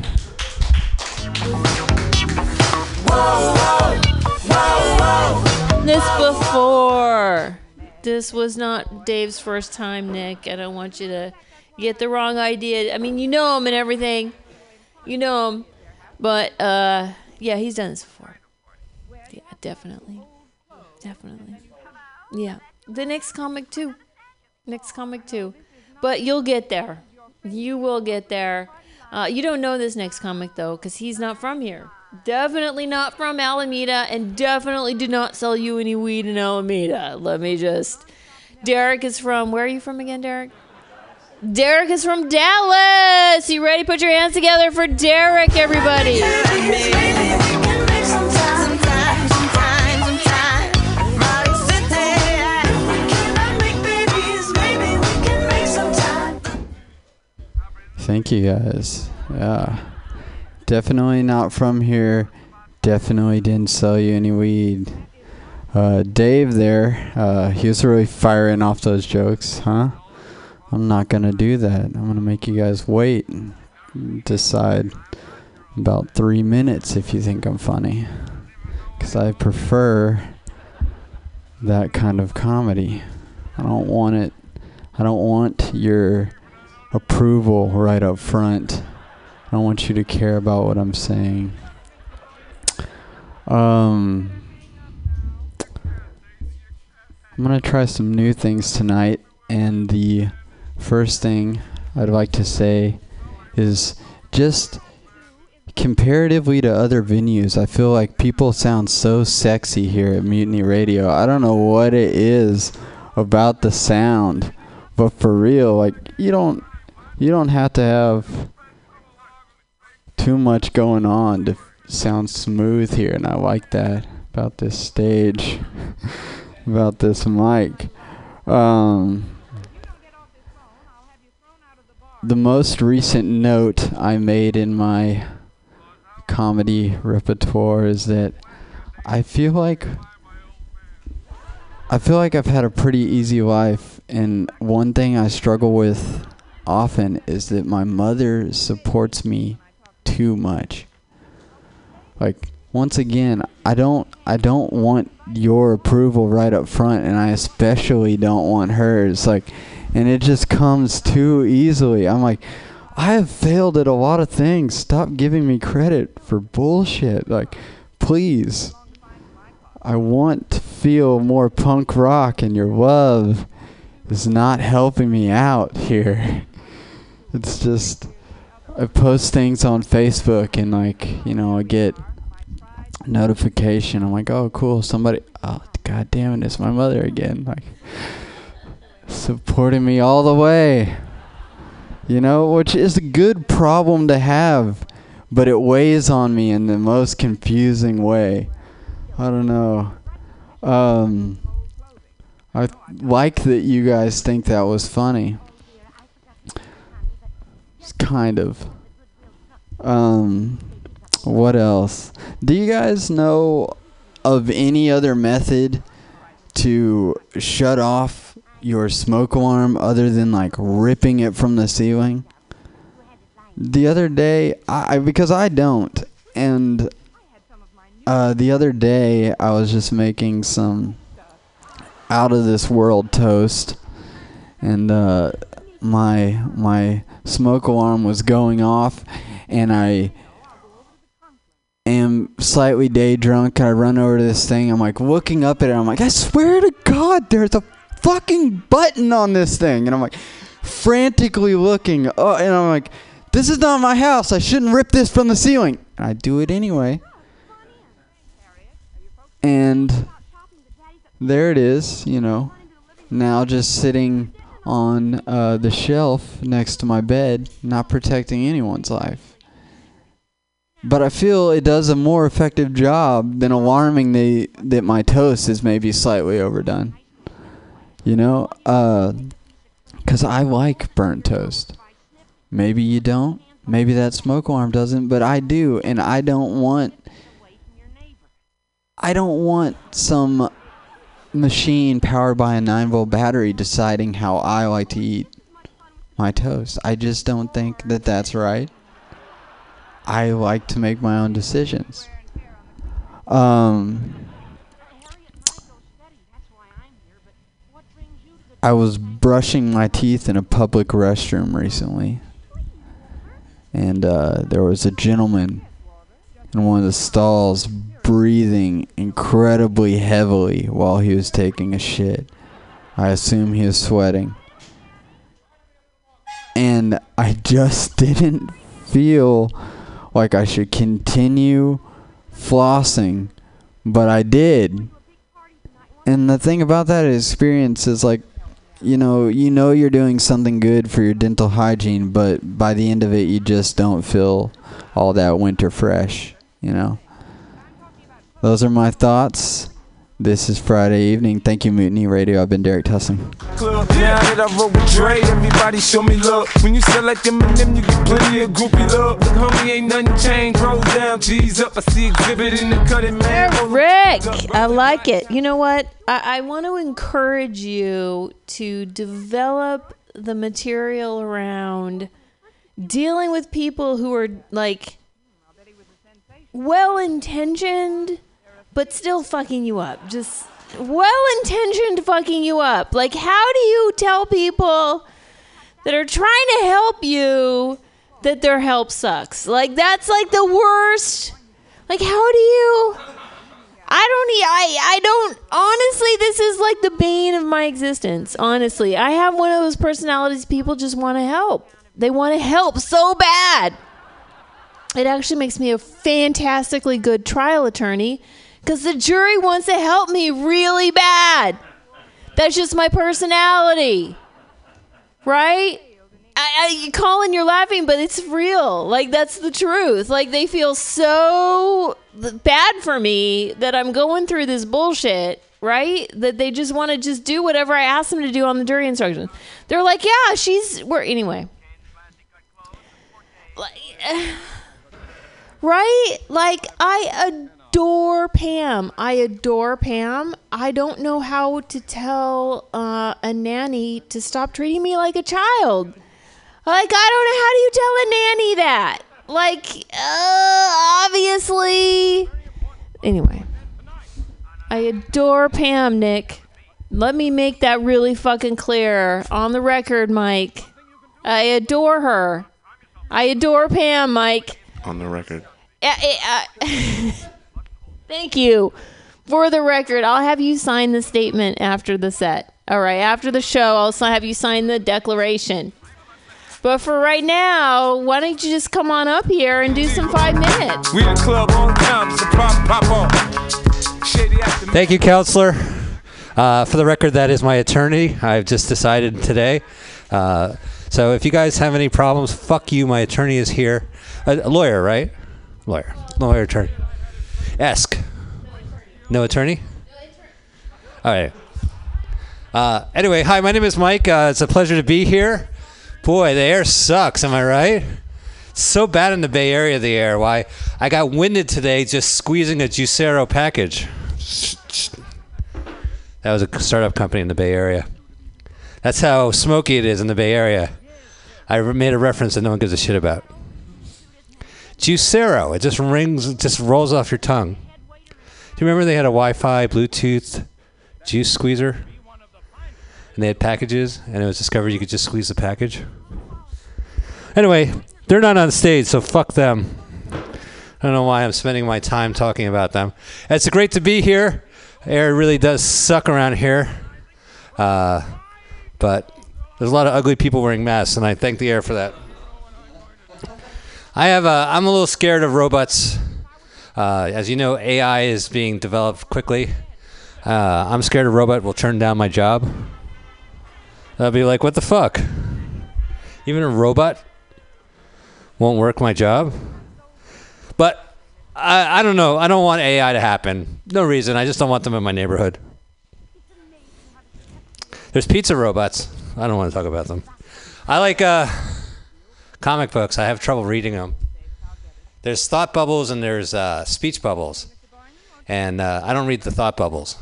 This before. This was not Dave's first time, Nick. I don't want you to get the wrong idea. I mean, you know him and everything. You know him. But, uh, yeah, he's done this before. Yeah, definitely. Definitely. Yeah. The next comic, too. Next comic, too. But you'll get there. You will get there. Uh, you don't know this next comic, though, because he's not from here. Definitely not from Alameda, and definitely did not sell you any weed in Alameda. Let me just. Derek is from. Where are you from again, Derek? Derek is from Dallas. You ready? Put your hands together for Derek, everybody. Thank you guys. Yeah. Definitely not from here. Definitely didn't sell you any weed. Uh, Dave there, uh, he was really firing off those jokes, huh? I'm not gonna do that. I'm gonna make you guys wait and decide about three minutes if you think I'm funny. Because I prefer that kind of comedy. I don't want it. I don't want your approval right up front. I don't want you to care about what I'm saying. Um, I'm gonna try some new things tonight, and the first thing I'd like to say is just comparatively to other venues, I feel like people sound so sexy here at Mutiny Radio. I don't know what it is about the sound, but for real, like you don't you don't have to have too much going on to sound smooth here, and I like that about this stage, about this mic. Um, the most recent note I made in my comedy repertoire is that I feel like I feel like I've had a pretty easy life and one thing I struggle with often is that my mother supports me too much. Like once again, I don't I don't want your approval right up front and I especially don't want hers like and it just comes too easily. I'm like I have failed at a lot of things. Stop giving me credit for bullshit. Like please. I want to feel more punk rock and your love is not helping me out here. It's just I post things on Facebook and like, you know, I get notification. I'm like, "Oh, cool. Somebody Oh, god damn it. It's my mother again." Like supporting me all the way. You know, which is a good problem to have, but it weighs on me in the most confusing way. I don't know. Um I like that you guys think that was funny. Kind of. Um, what else? Do you guys know of any other method to shut off your smoke alarm other than like ripping it from the ceiling? The other day, I- because I don't, and uh, the other day I was just making some out of this world toast, and uh, my my smoke alarm was going off, and I am slightly day drunk. I run over to this thing. I'm like looking up at it. I'm like, I swear to God, there's a fucking button on this thing, and I'm like frantically looking. Oh, and I'm like, this is not my house. I shouldn't rip this from the ceiling. I do it anyway. And there it is, you know, now just sitting on uh, the shelf next to my bed, not protecting anyone's life. But I feel it does a more effective job than alarming the that my toast is maybe slightly overdone. You know, uh, cause I like burnt toast. Maybe you don't. Maybe that smoke alarm doesn't, but I do, and I don't want. I don't want some machine powered by a 9 volt battery deciding how I like to eat my toast. I just don't think that that's right. I like to make my own decisions. Um, I was brushing my teeth in a public restroom recently, and uh, there was a gentleman in one of the stalls breathing incredibly heavily while he was taking a shit. I assume he was sweating. And I just didn't feel like I should continue flossing, but I did. And the thing about that experience is like, you know, you know you're doing something good for your dental hygiene, but by the end of it, you just don't feel all that winter fresh, you know? Those are my thoughts. This is Friday evening. Thank you, Mutiny Radio. I've been Derek Tussin. Club. Now that I roll with Dre, everybody show me love. When you sell like them and them, you get plenty of groupie love. Look, homie, ain't nothing changed. Roll down, G's up. I see exhibit in the cutting, man. Rick, I like it. You know what? I, I want to encourage you to develop the material around dealing with people who are like well intentioned, but still fucking you up. Just well intentioned fucking you up. Like, how do you tell people that are trying to help you that their help sucks? Like, that's like the worst. Like, how do you. I don't I I don't honestly this is like the bane of my existence. Honestly, I have one of those personalities people just want to help. They want to help so bad. It actually makes me a fantastically good trial attorney cuz the jury wants to help me really bad. That's just my personality. Right? I, I, Colin, you're laughing, but it's real. Like that's the truth. Like they feel so bad for me that I'm going through this bullshit, right? That they just want to just do whatever I ask them to do on the jury instructions. They're like, yeah, she's. We're anyway. Like, right? Like I adore Pam. I adore Pam. I don't know how to tell uh, a nanny to stop treating me like a child. Like, I don't know how do you tell a nanny that? Like, uh, obviously. Anyway, I adore Pam, Nick. Let me make that really fucking clear on the record, Mike. I adore her. I adore Pam, Mike. On the record. Uh, uh, uh, Thank you. For the record, I'll have you sign the statement after the set. All right, after the show, I'll si- have you sign the declaration. But for right now, why don't you just come on up here and do some five minutes? We the club on time, so pop, pop on. Shady after Thank you, counselor. Uh, for the record, that is my attorney. I've just decided today. Uh, so if you guys have any problems, fuck you. My attorney is here. A, a lawyer, right? Lawyer. Lawyer, attorney. Esk. No attorney? All right. Uh, anyway, hi, my name is Mike. Uh, it's a pleasure to be here. Boy, the air sucks. Am I right? It's so bad in the Bay Area, the air. Why? I got winded today just squeezing a Juicero package. That was a startup company in the Bay Area. That's how smoky it is in the Bay Area. I made a reference that no one gives a shit about. Juicero. It just rings, it just rolls off your tongue. Do you remember they had a Wi-Fi, Bluetooth juice squeezer? And they had packages, and it was discovered you could just squeeze the package. Anyway, they're not on stage, so fuck them. I don't know why I'm spending my time talking about them. It's great to be here. Air really does suck around here. Uh, but there's a lot of ugly people wearing masks, and I thank the air for that. I have a, I'm a little scared of robots. Uh, as you know, AI is being developed quickly. Uh, I'm scared a robot will turn down my job. I'll be like, what the fuck? Even a robot won't work my job? But I, I don't know. I don't want AI to happen. No reason. I just don't want them in my neighborhood. There's pizza robots. I don't want to talk about them. I like uh, comic books. I have trouble reading them. There's thought bubbles and there's uh, speech bubbles. And uh, I don't read the thought bubbles.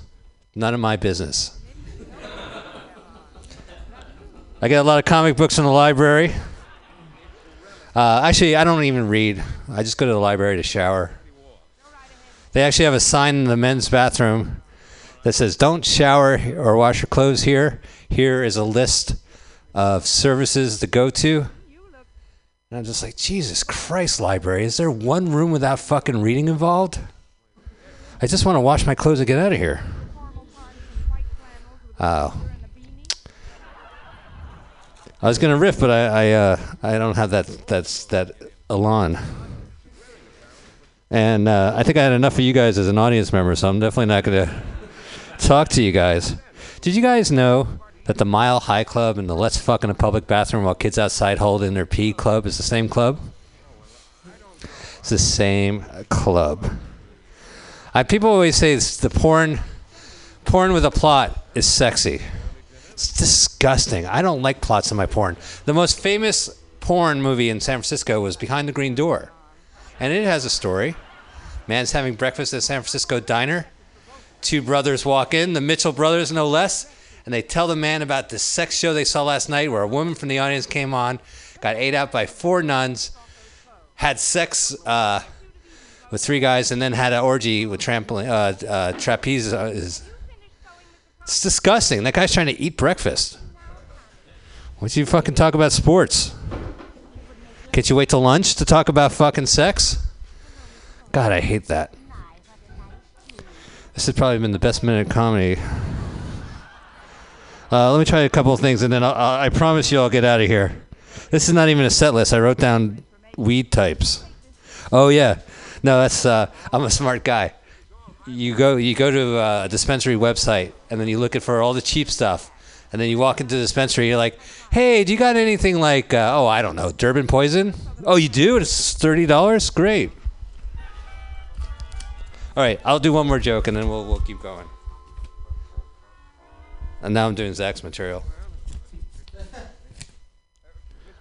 None of my business. I get a lot of comic books in the library. Uh, actually, I don't even read. I just go to the library to shower. They actually have a sign in the men's bathroom that says, Don't shower or wash your clothes here. Here is a list of services to go to. And I'm just like, Jesus Christ, library. Is there one room without fucking reading involved? I just want to wash my clothes and get out of here. Oh. I was gonna riff, but I I, uh, I don't have that that's that elan. And uh, I think I had enough of you guys as an audience member, so I'm definitely not gonna talk to you guys. Did you guys know that the Mile High Club and the Let's Fuck in a Public Bathroom while kids outside hold in their pee club is the same club? It's the same club. I, people always say it's the porn, porn with a plot is sexy. It's disgusting. I don't like plots in my porn. The most famous porn movie in San Francisco was Behind the Green Door. And it has a story. Man's having breakfast at a San Francisco diner. Two brothers walk in, the Mitchell brothers no less, and they tell the man about the sex show they saw last night where a woman from the audience came on, got ate out by four nuns, had sex uh, with three guys, and then had an orgy with trampoline, uh, uh, trapeze. Uh, it's disgusting. That guy's trying to eat breakfast. Why don't you fucking talk about sports? Can't you wait till lunch to talk about fucking sex? God, I hate that. This has probably been the best minute of comedy. Uh, let me try a couple of things, and then I'll, I'll, promise you I'll get out of here. This is not even a set list. I wrote down weed types. Oh yeah, no, that's uh, I'm a smart guy. You go you go to uh, a dispensary website, and then you look for all the cheap stuff, and then you walk into the dispensary. You're like, hey, do you got anything like uh, oh I don't know Durban poison? Oh, you do? It's thirty dollars. Great. All right, I'll do one more joke, and then we'll we'll keep going. And now I'm doing Zach's material.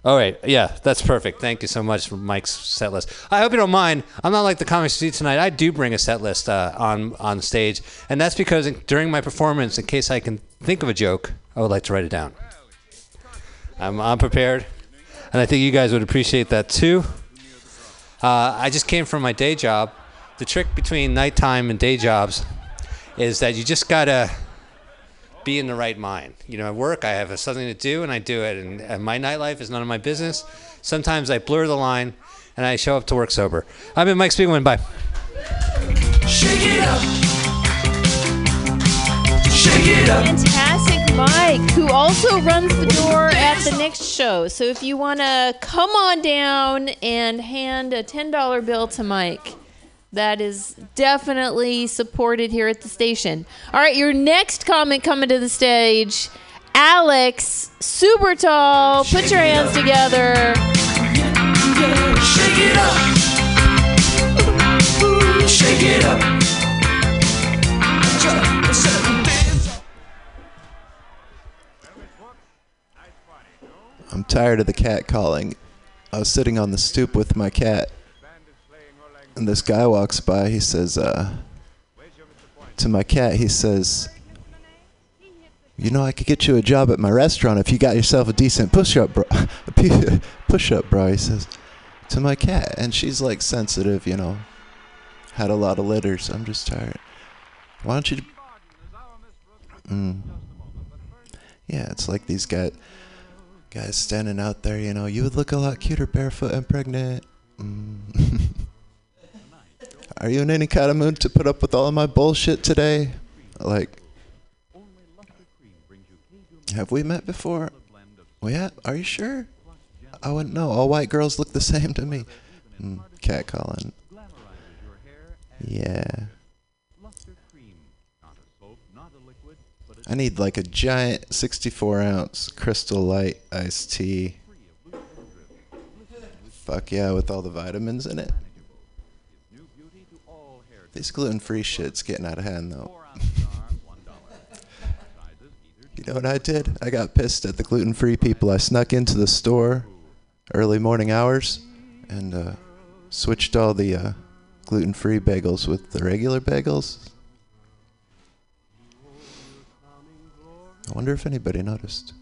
All right, yeah, that's perfect. Thank you so much for Mike's set list. I hope you don't mind. I'm not like the comics you see tonight. I do bring a set list uh, on on stage, and that's because during my performance, in case I can think of a joke, I would like to write it down. I'm prepared, and I think you guys would appreciate that too. Uh, I just came from my day job. The trick between nighttime and day jobs is that you just gotta be in the right mind. You know, at work, I have something to do and I do it. And, and my nightlife is none of my business. Sometimes I blur the line and I show up to work sober. I've been Mike Spiegelman. Bye. Shake it up. Shake it up. Fantastic Mike, who also runs the door at the next show. So if you want to come on down and hand a $10 bill to Mike, that is definitely supported here at the station. All right, your next comic coming to the stage, Alex, super tall. Put your hands together. Shake it up. Shake it up. I'm tired of the cat calling. I was sitting on the stoop with my cat, and this guy walks by. He says, uh, to my cat, he says, You know, I could get you a job at my restaurant if you got yourself a decent push up, bro. push up, bro. He says, to my cat. And she's like sensitive, you know, had a lot of litters. I'm just tired. Why don't you. Mm. Yeah, it's like these guys guys standing out there, you know, you would look a lot cuter barefoot and pregnant. Mm. Are you in any kind of mood to put up with all of my bullshit today? Like, have we met before? Well, yeah, are you sure? I wouldn't know. All white girls look the same to me. Mm, cat calling. Yeah. I need like a giant 64 ounce crystal light iced tea. Fuck yeah, with all the vitamins in it. This gluten free shit's getting out of hand though. you know what I did? I got pissed at the gluten free people. I snuck into the store early morning hours and uh, switched all the uh, gluten free bagels with the regular bagels. I wonder if anybody noticed.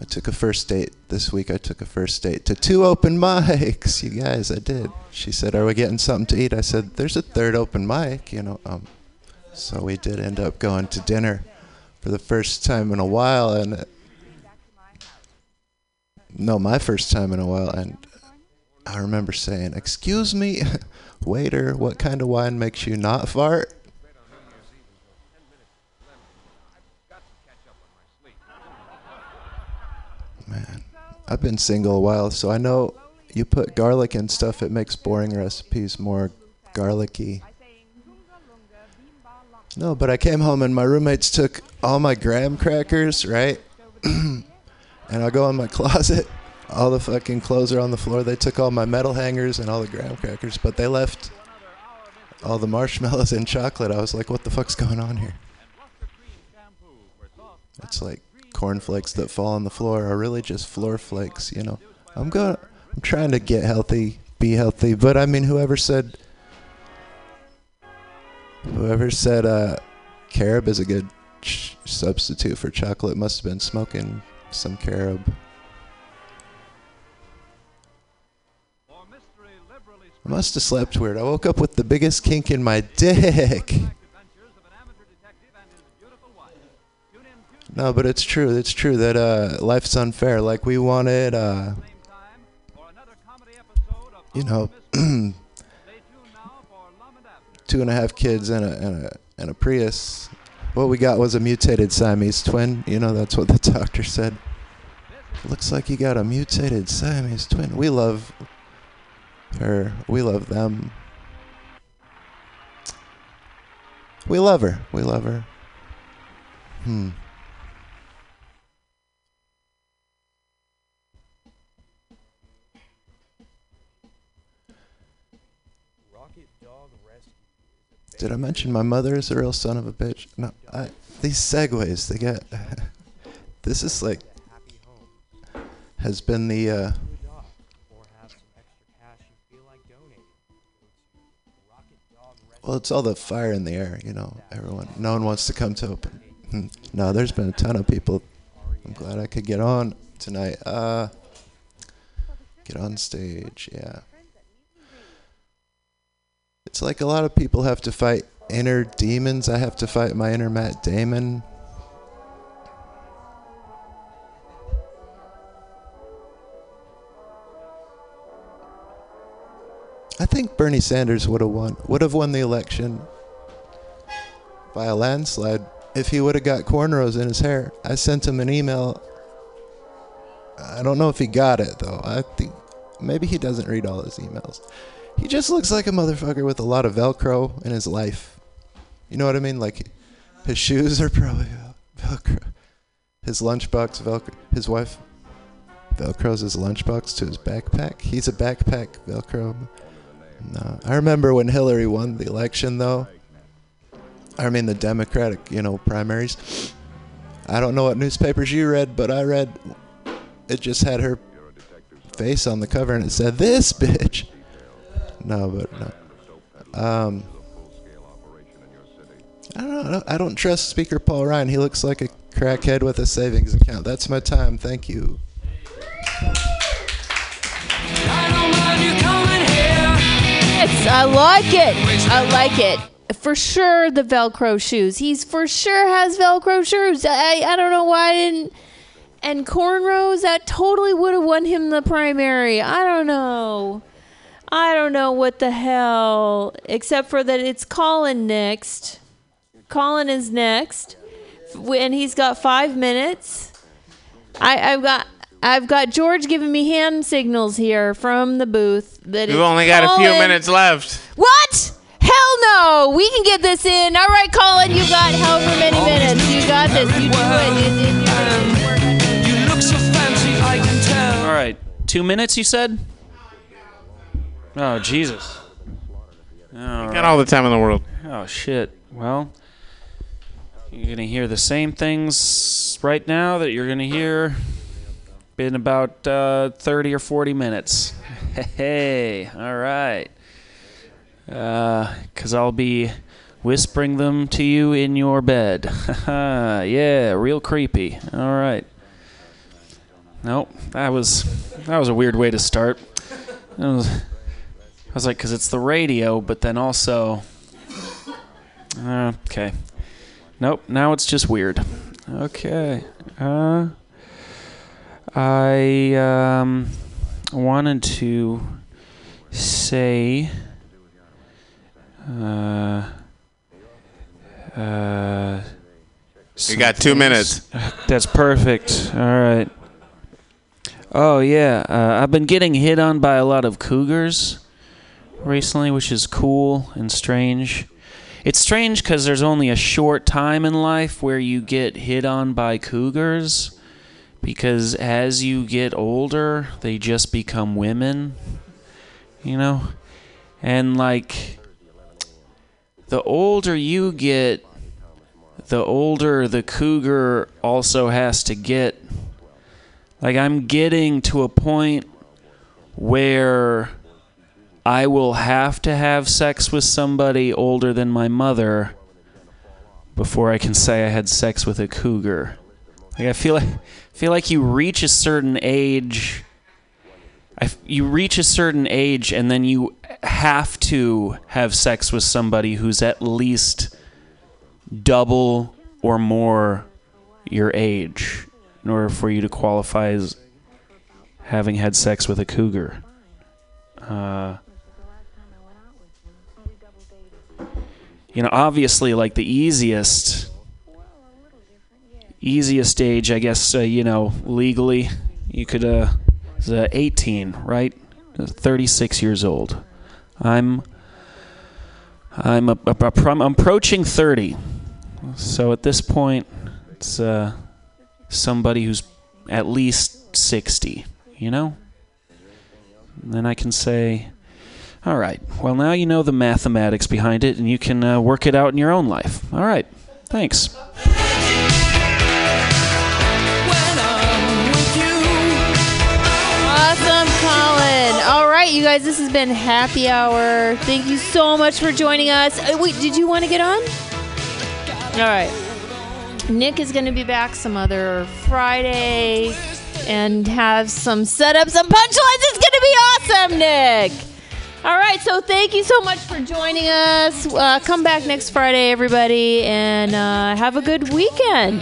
I took a first date this week. I took a first date to two open mics. You guys, I did. She said, "Are we getting something to eat?" I said, "There's a third open mic." You know, um, so we did end up going to dinner for the first time in a while, and no, my first time in a while, and I remember saying, "Excuse me, waiter, what kind of wine makes you not fart?" Man, I've been single a while, so I know you put garlic in stuff, it makes boring recipes more garlicky. No, but I came home and my roommates took all my graham crackers, right? and I go in my closet. All the fucking clothes are on the floor. They took all my metal hangers and all the graham crackers, but they left all the marshmallows and chocolate. I was like, what the fuck's going on here? It's like cornflakes that fall on the floor are really just floor flakes, you know. I'm going I'm trying to get healthy, be healthy, but I mean whoever said whoever said uh carob is a good ch- substitute for chocolate must have been smoking some carob. I must have slept weird. I woke up with the biggest kink in my dick. No, but it's true. It's true that uh, life's unfair. Like we wanted, uh, you know, two and a half kids and a and a and a Prius. What we got was a mutated Siamese twin. You know, that's what the doctor said. Looks like you got a mutated Siamese twin. We love her. We love them. We love her. We love her. Hmm. Did I mention my mother is a real son of a bitch? No, I, these segues they get. this is like has been the. Uh, well, it's all the fire in the air, you know. Everyone, no one wants to come to open. No, there's been a ton of people. I'm glad I could get on tonight. Uh, get on stage, yeah. It's like a lot of people have to fight inner demons. I have to fight my inner Matt Damon. I think Bernie Sanders would have won would have won the election by a landslide if he would have got cornrows in his hair. I sent him an email. I don't know if he got it though. I think maybe he doesn't read all his emails. He just looks like a motherfucker with a lot of Velcro in his life. You know what I mean? Like his shoes are probably Velcro. His lunchbox Velcro. His wife Velcros his lunchbox to his backpack. He's a backpack Velcro. No, I remember when Hillary won the election, though. I mean the Democratic, you know, primaries. I don't know what newspapers you read, but I read it just had her face on the cover and it said this bitch. No, but no. Um, I don't know. I don't trust Speaker Paul Ryan. He looks like a crackhead with a savings account. That's my time. Thank you. Yes, I like it. I like it. For sure, the Velcro shoes. He's for sure has Velcro shoes. I I don't know why I didn't. And cornrows that totally would have won him the primary. I don't know. I don't know what the hell. Except for that it's Colin next. Colin is next, and he's got five minutes. I I've got. I've got George giving me hand signals here from the booth that We've only got a few minutes left. What? Hell no! We can get this in. All right, Colin, you got however many minutes. You got this. You do it. You look so fancy, I can tell. All right, two minutes. You said. Oh Jesus. All Got all the time in the world. Oh shit. Well, you're gonna hear the same things right now that you're gonna hear in about uh, 30 or 40 minutes. Hey, all right. Because I'll be whispering them to you in your bed. yeah, real creepy. All right. Nope, that was that was a weird way to start. I was like, because it's the radio, but then also. Uh, okay. Nope. Now it's just weird. Okay. Uh, I um, wanted to say. Uh, uh, You got two minutes. That's perfect. All right. Oh yeah, uh, I've been getting hit on by a lot of cougars recently, which is cool and strange. It's strange because there's only a short time in life where you get hit on by cougars, because as you get older, they just become women. You know, and like the older you get, the older the cougar also has to get. Like, I'm getting to a point where I will have to have sex with somebody older than my mother before I can say I had sex with a cougar. Like, I feel like, feel like you reach a certain age. I you reach a certain age and then you have to have sex with somebody who's at least double or more your age in order for you to qualify as having had sex with a cougar. Uh, you know, obviously, like the easiest, easiest age, I guess, uh, you know, legally, you could, uh, is uh, 18, right? 36 years old. I'm, I'm, a, a, a, I'm approaching 30. So at this point, it's uh, somebody who's at least 60, you know? And then I can say, all right, well, now you know the mathematics behind it and you can uh, work it out in your own life. All right, thanks. Awesome, Colin. All right, you guys, this has been Happy Hour. Thank you so much for joining us. Uh, wait, did you want to get on? All right. Nick is going to be back some other Friday and have some setups, some punchlines. It's going to be awesome, Nick. All right, so thank you so much for joining us. Uh, come back next Friday, everybody, and uh, have a good weekend.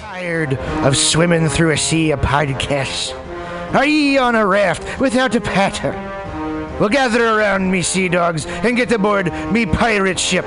Tired of swimming through a sea of podcasts? Are ye on a raft without a paddle? Well, gather around me, sea dogs, and get aboard me pirate ship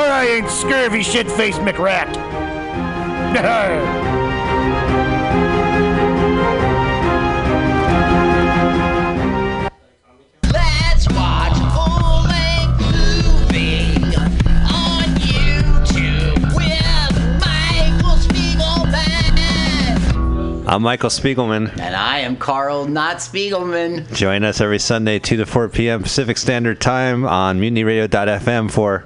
or I ain't scurvy shit faced McRat. Let's watch a full-length movie on YouTube with Michael Spiegelman. I'm Michael Spiegelman. And I am Carl, not Spiegelman. Join us every Sunday, 2 to 4 p.m. Pacific Standard Time on mutinyradio.fm for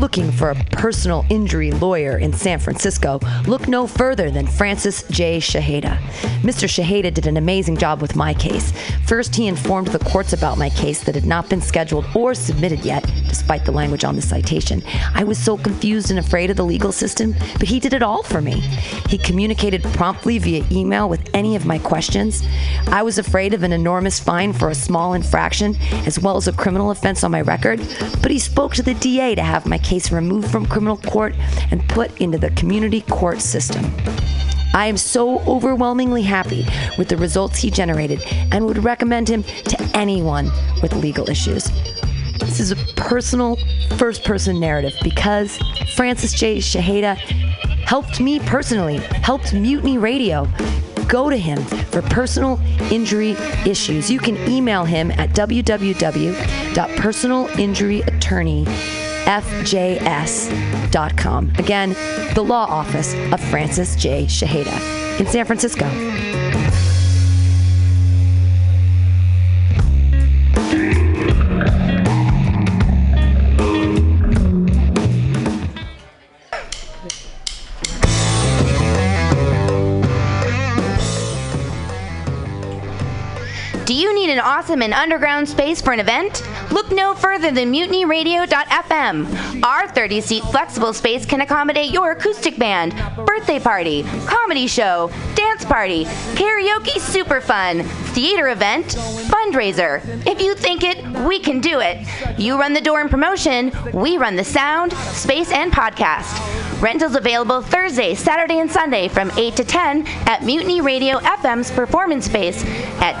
looking for a personal injury lawyer in San Francisco, look no further than Francis J. Shaheda. Mr. Shaheda did an amazing job with my case. First, he informed the courts about my case that had not been scheduled or submitted yet, despite the language on the citation. I was so confused and afraid of the legal system, but he did it all for me. He communicated promptly via email with any of my questions. I was afraid of an enormous fine for a small infraction, as well as a criminal offense on my record, but he spoke to the DA to have my case removed from criminal court and put into the community court system. I am so overwhelmingly happy with the results he generated and would recommend him to anyone with legal issues. This is a personal, first person narrative because Francis J. Shaheda helped me personally, helped Mutiny Radio. Go to him for personal injury issues. You can email him at www.personalinjuryattorneyfjs.com. Again, the law office of Francis J. Shaheda in San Francisco. An awesome and underground space for an event? Look no further than mutinyradio.fm. Our 30 seat flexible space can accommodate your acoustic band, birthday party, comedy show, dance party, karaoke super fun, theater event, fundraiser. If you think it, we can do it. You run the door and promotion, we run the sound, space, and podcast. Rentals available Thursday, Saturday, and Sunday from 8 to 10 at Mutiny Radio FM's performance space at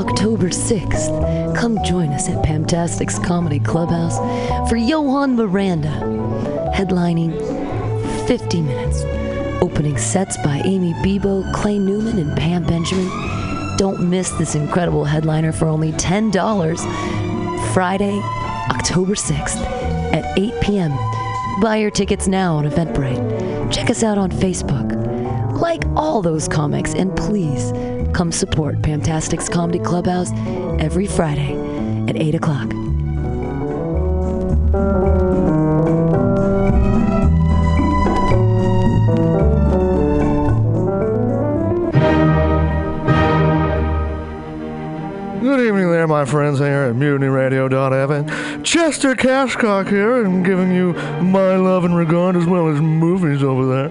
October 6th, come join us at Pamtastic's Comedy Clubhouse for Johan Miranda, headlining 50 minutes. Opening sets by Amy Bebo, Clay Newman, and Pam Benjamin. Don't miss this incredible headliner for only $10. Friday, October 6th at 8 p.m. Buy your tickets now on Eventbrite. Check us out on Facebook. Like all those comics, and please come support Pamtastic's Comedy Clubhouse every Friday at 8 o'clock. Good evening there, my friends here at MutinyRadio.fm. Chester Cashcock here, and giving you my love and regard as well as movies over there.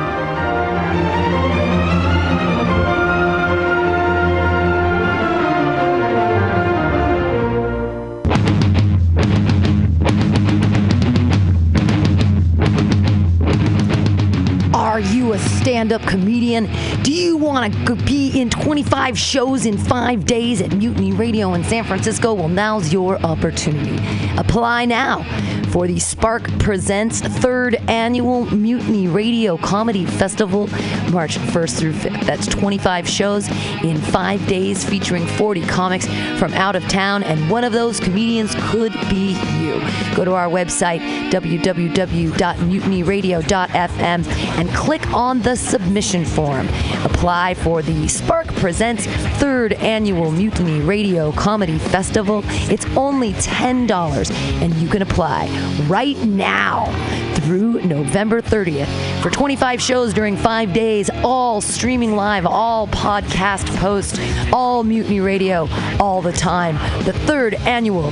You a stand up comedian? Do you want to be in 25 shows in five days at Mutiny Radio in San Francisco? Well, now's your opportunity. Apply now for the Spark Presents third annual Mutiny Radio Comedy Festival, March 1st through 5th. That's 25 shows in five days featuring 40 comics from out of town, and one of those comedians could be you. Go to our website, www.mutinyradio.fm, and click on the submission form. Apply for the Spark Presents third annual Mutiny Radio Comedy Festival. It's only $10, and you can apply right now through November 30th for 25 shows during five days, all streaming live, all podcast post, all Mutiny Radio, all the time. The third annual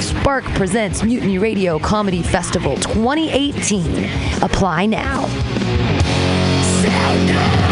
Spark Presents Mutiny Radio Comedy Festival 2018. Apply now. Well,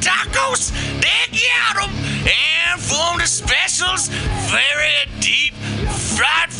tacos? They got 'em. And from the specials, very deep fried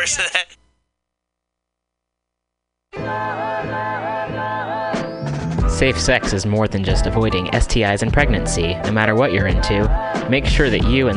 Course of that. Safe sex is more than just avoiding STIs and pregnancy, no matter what you're into. Make sure that you and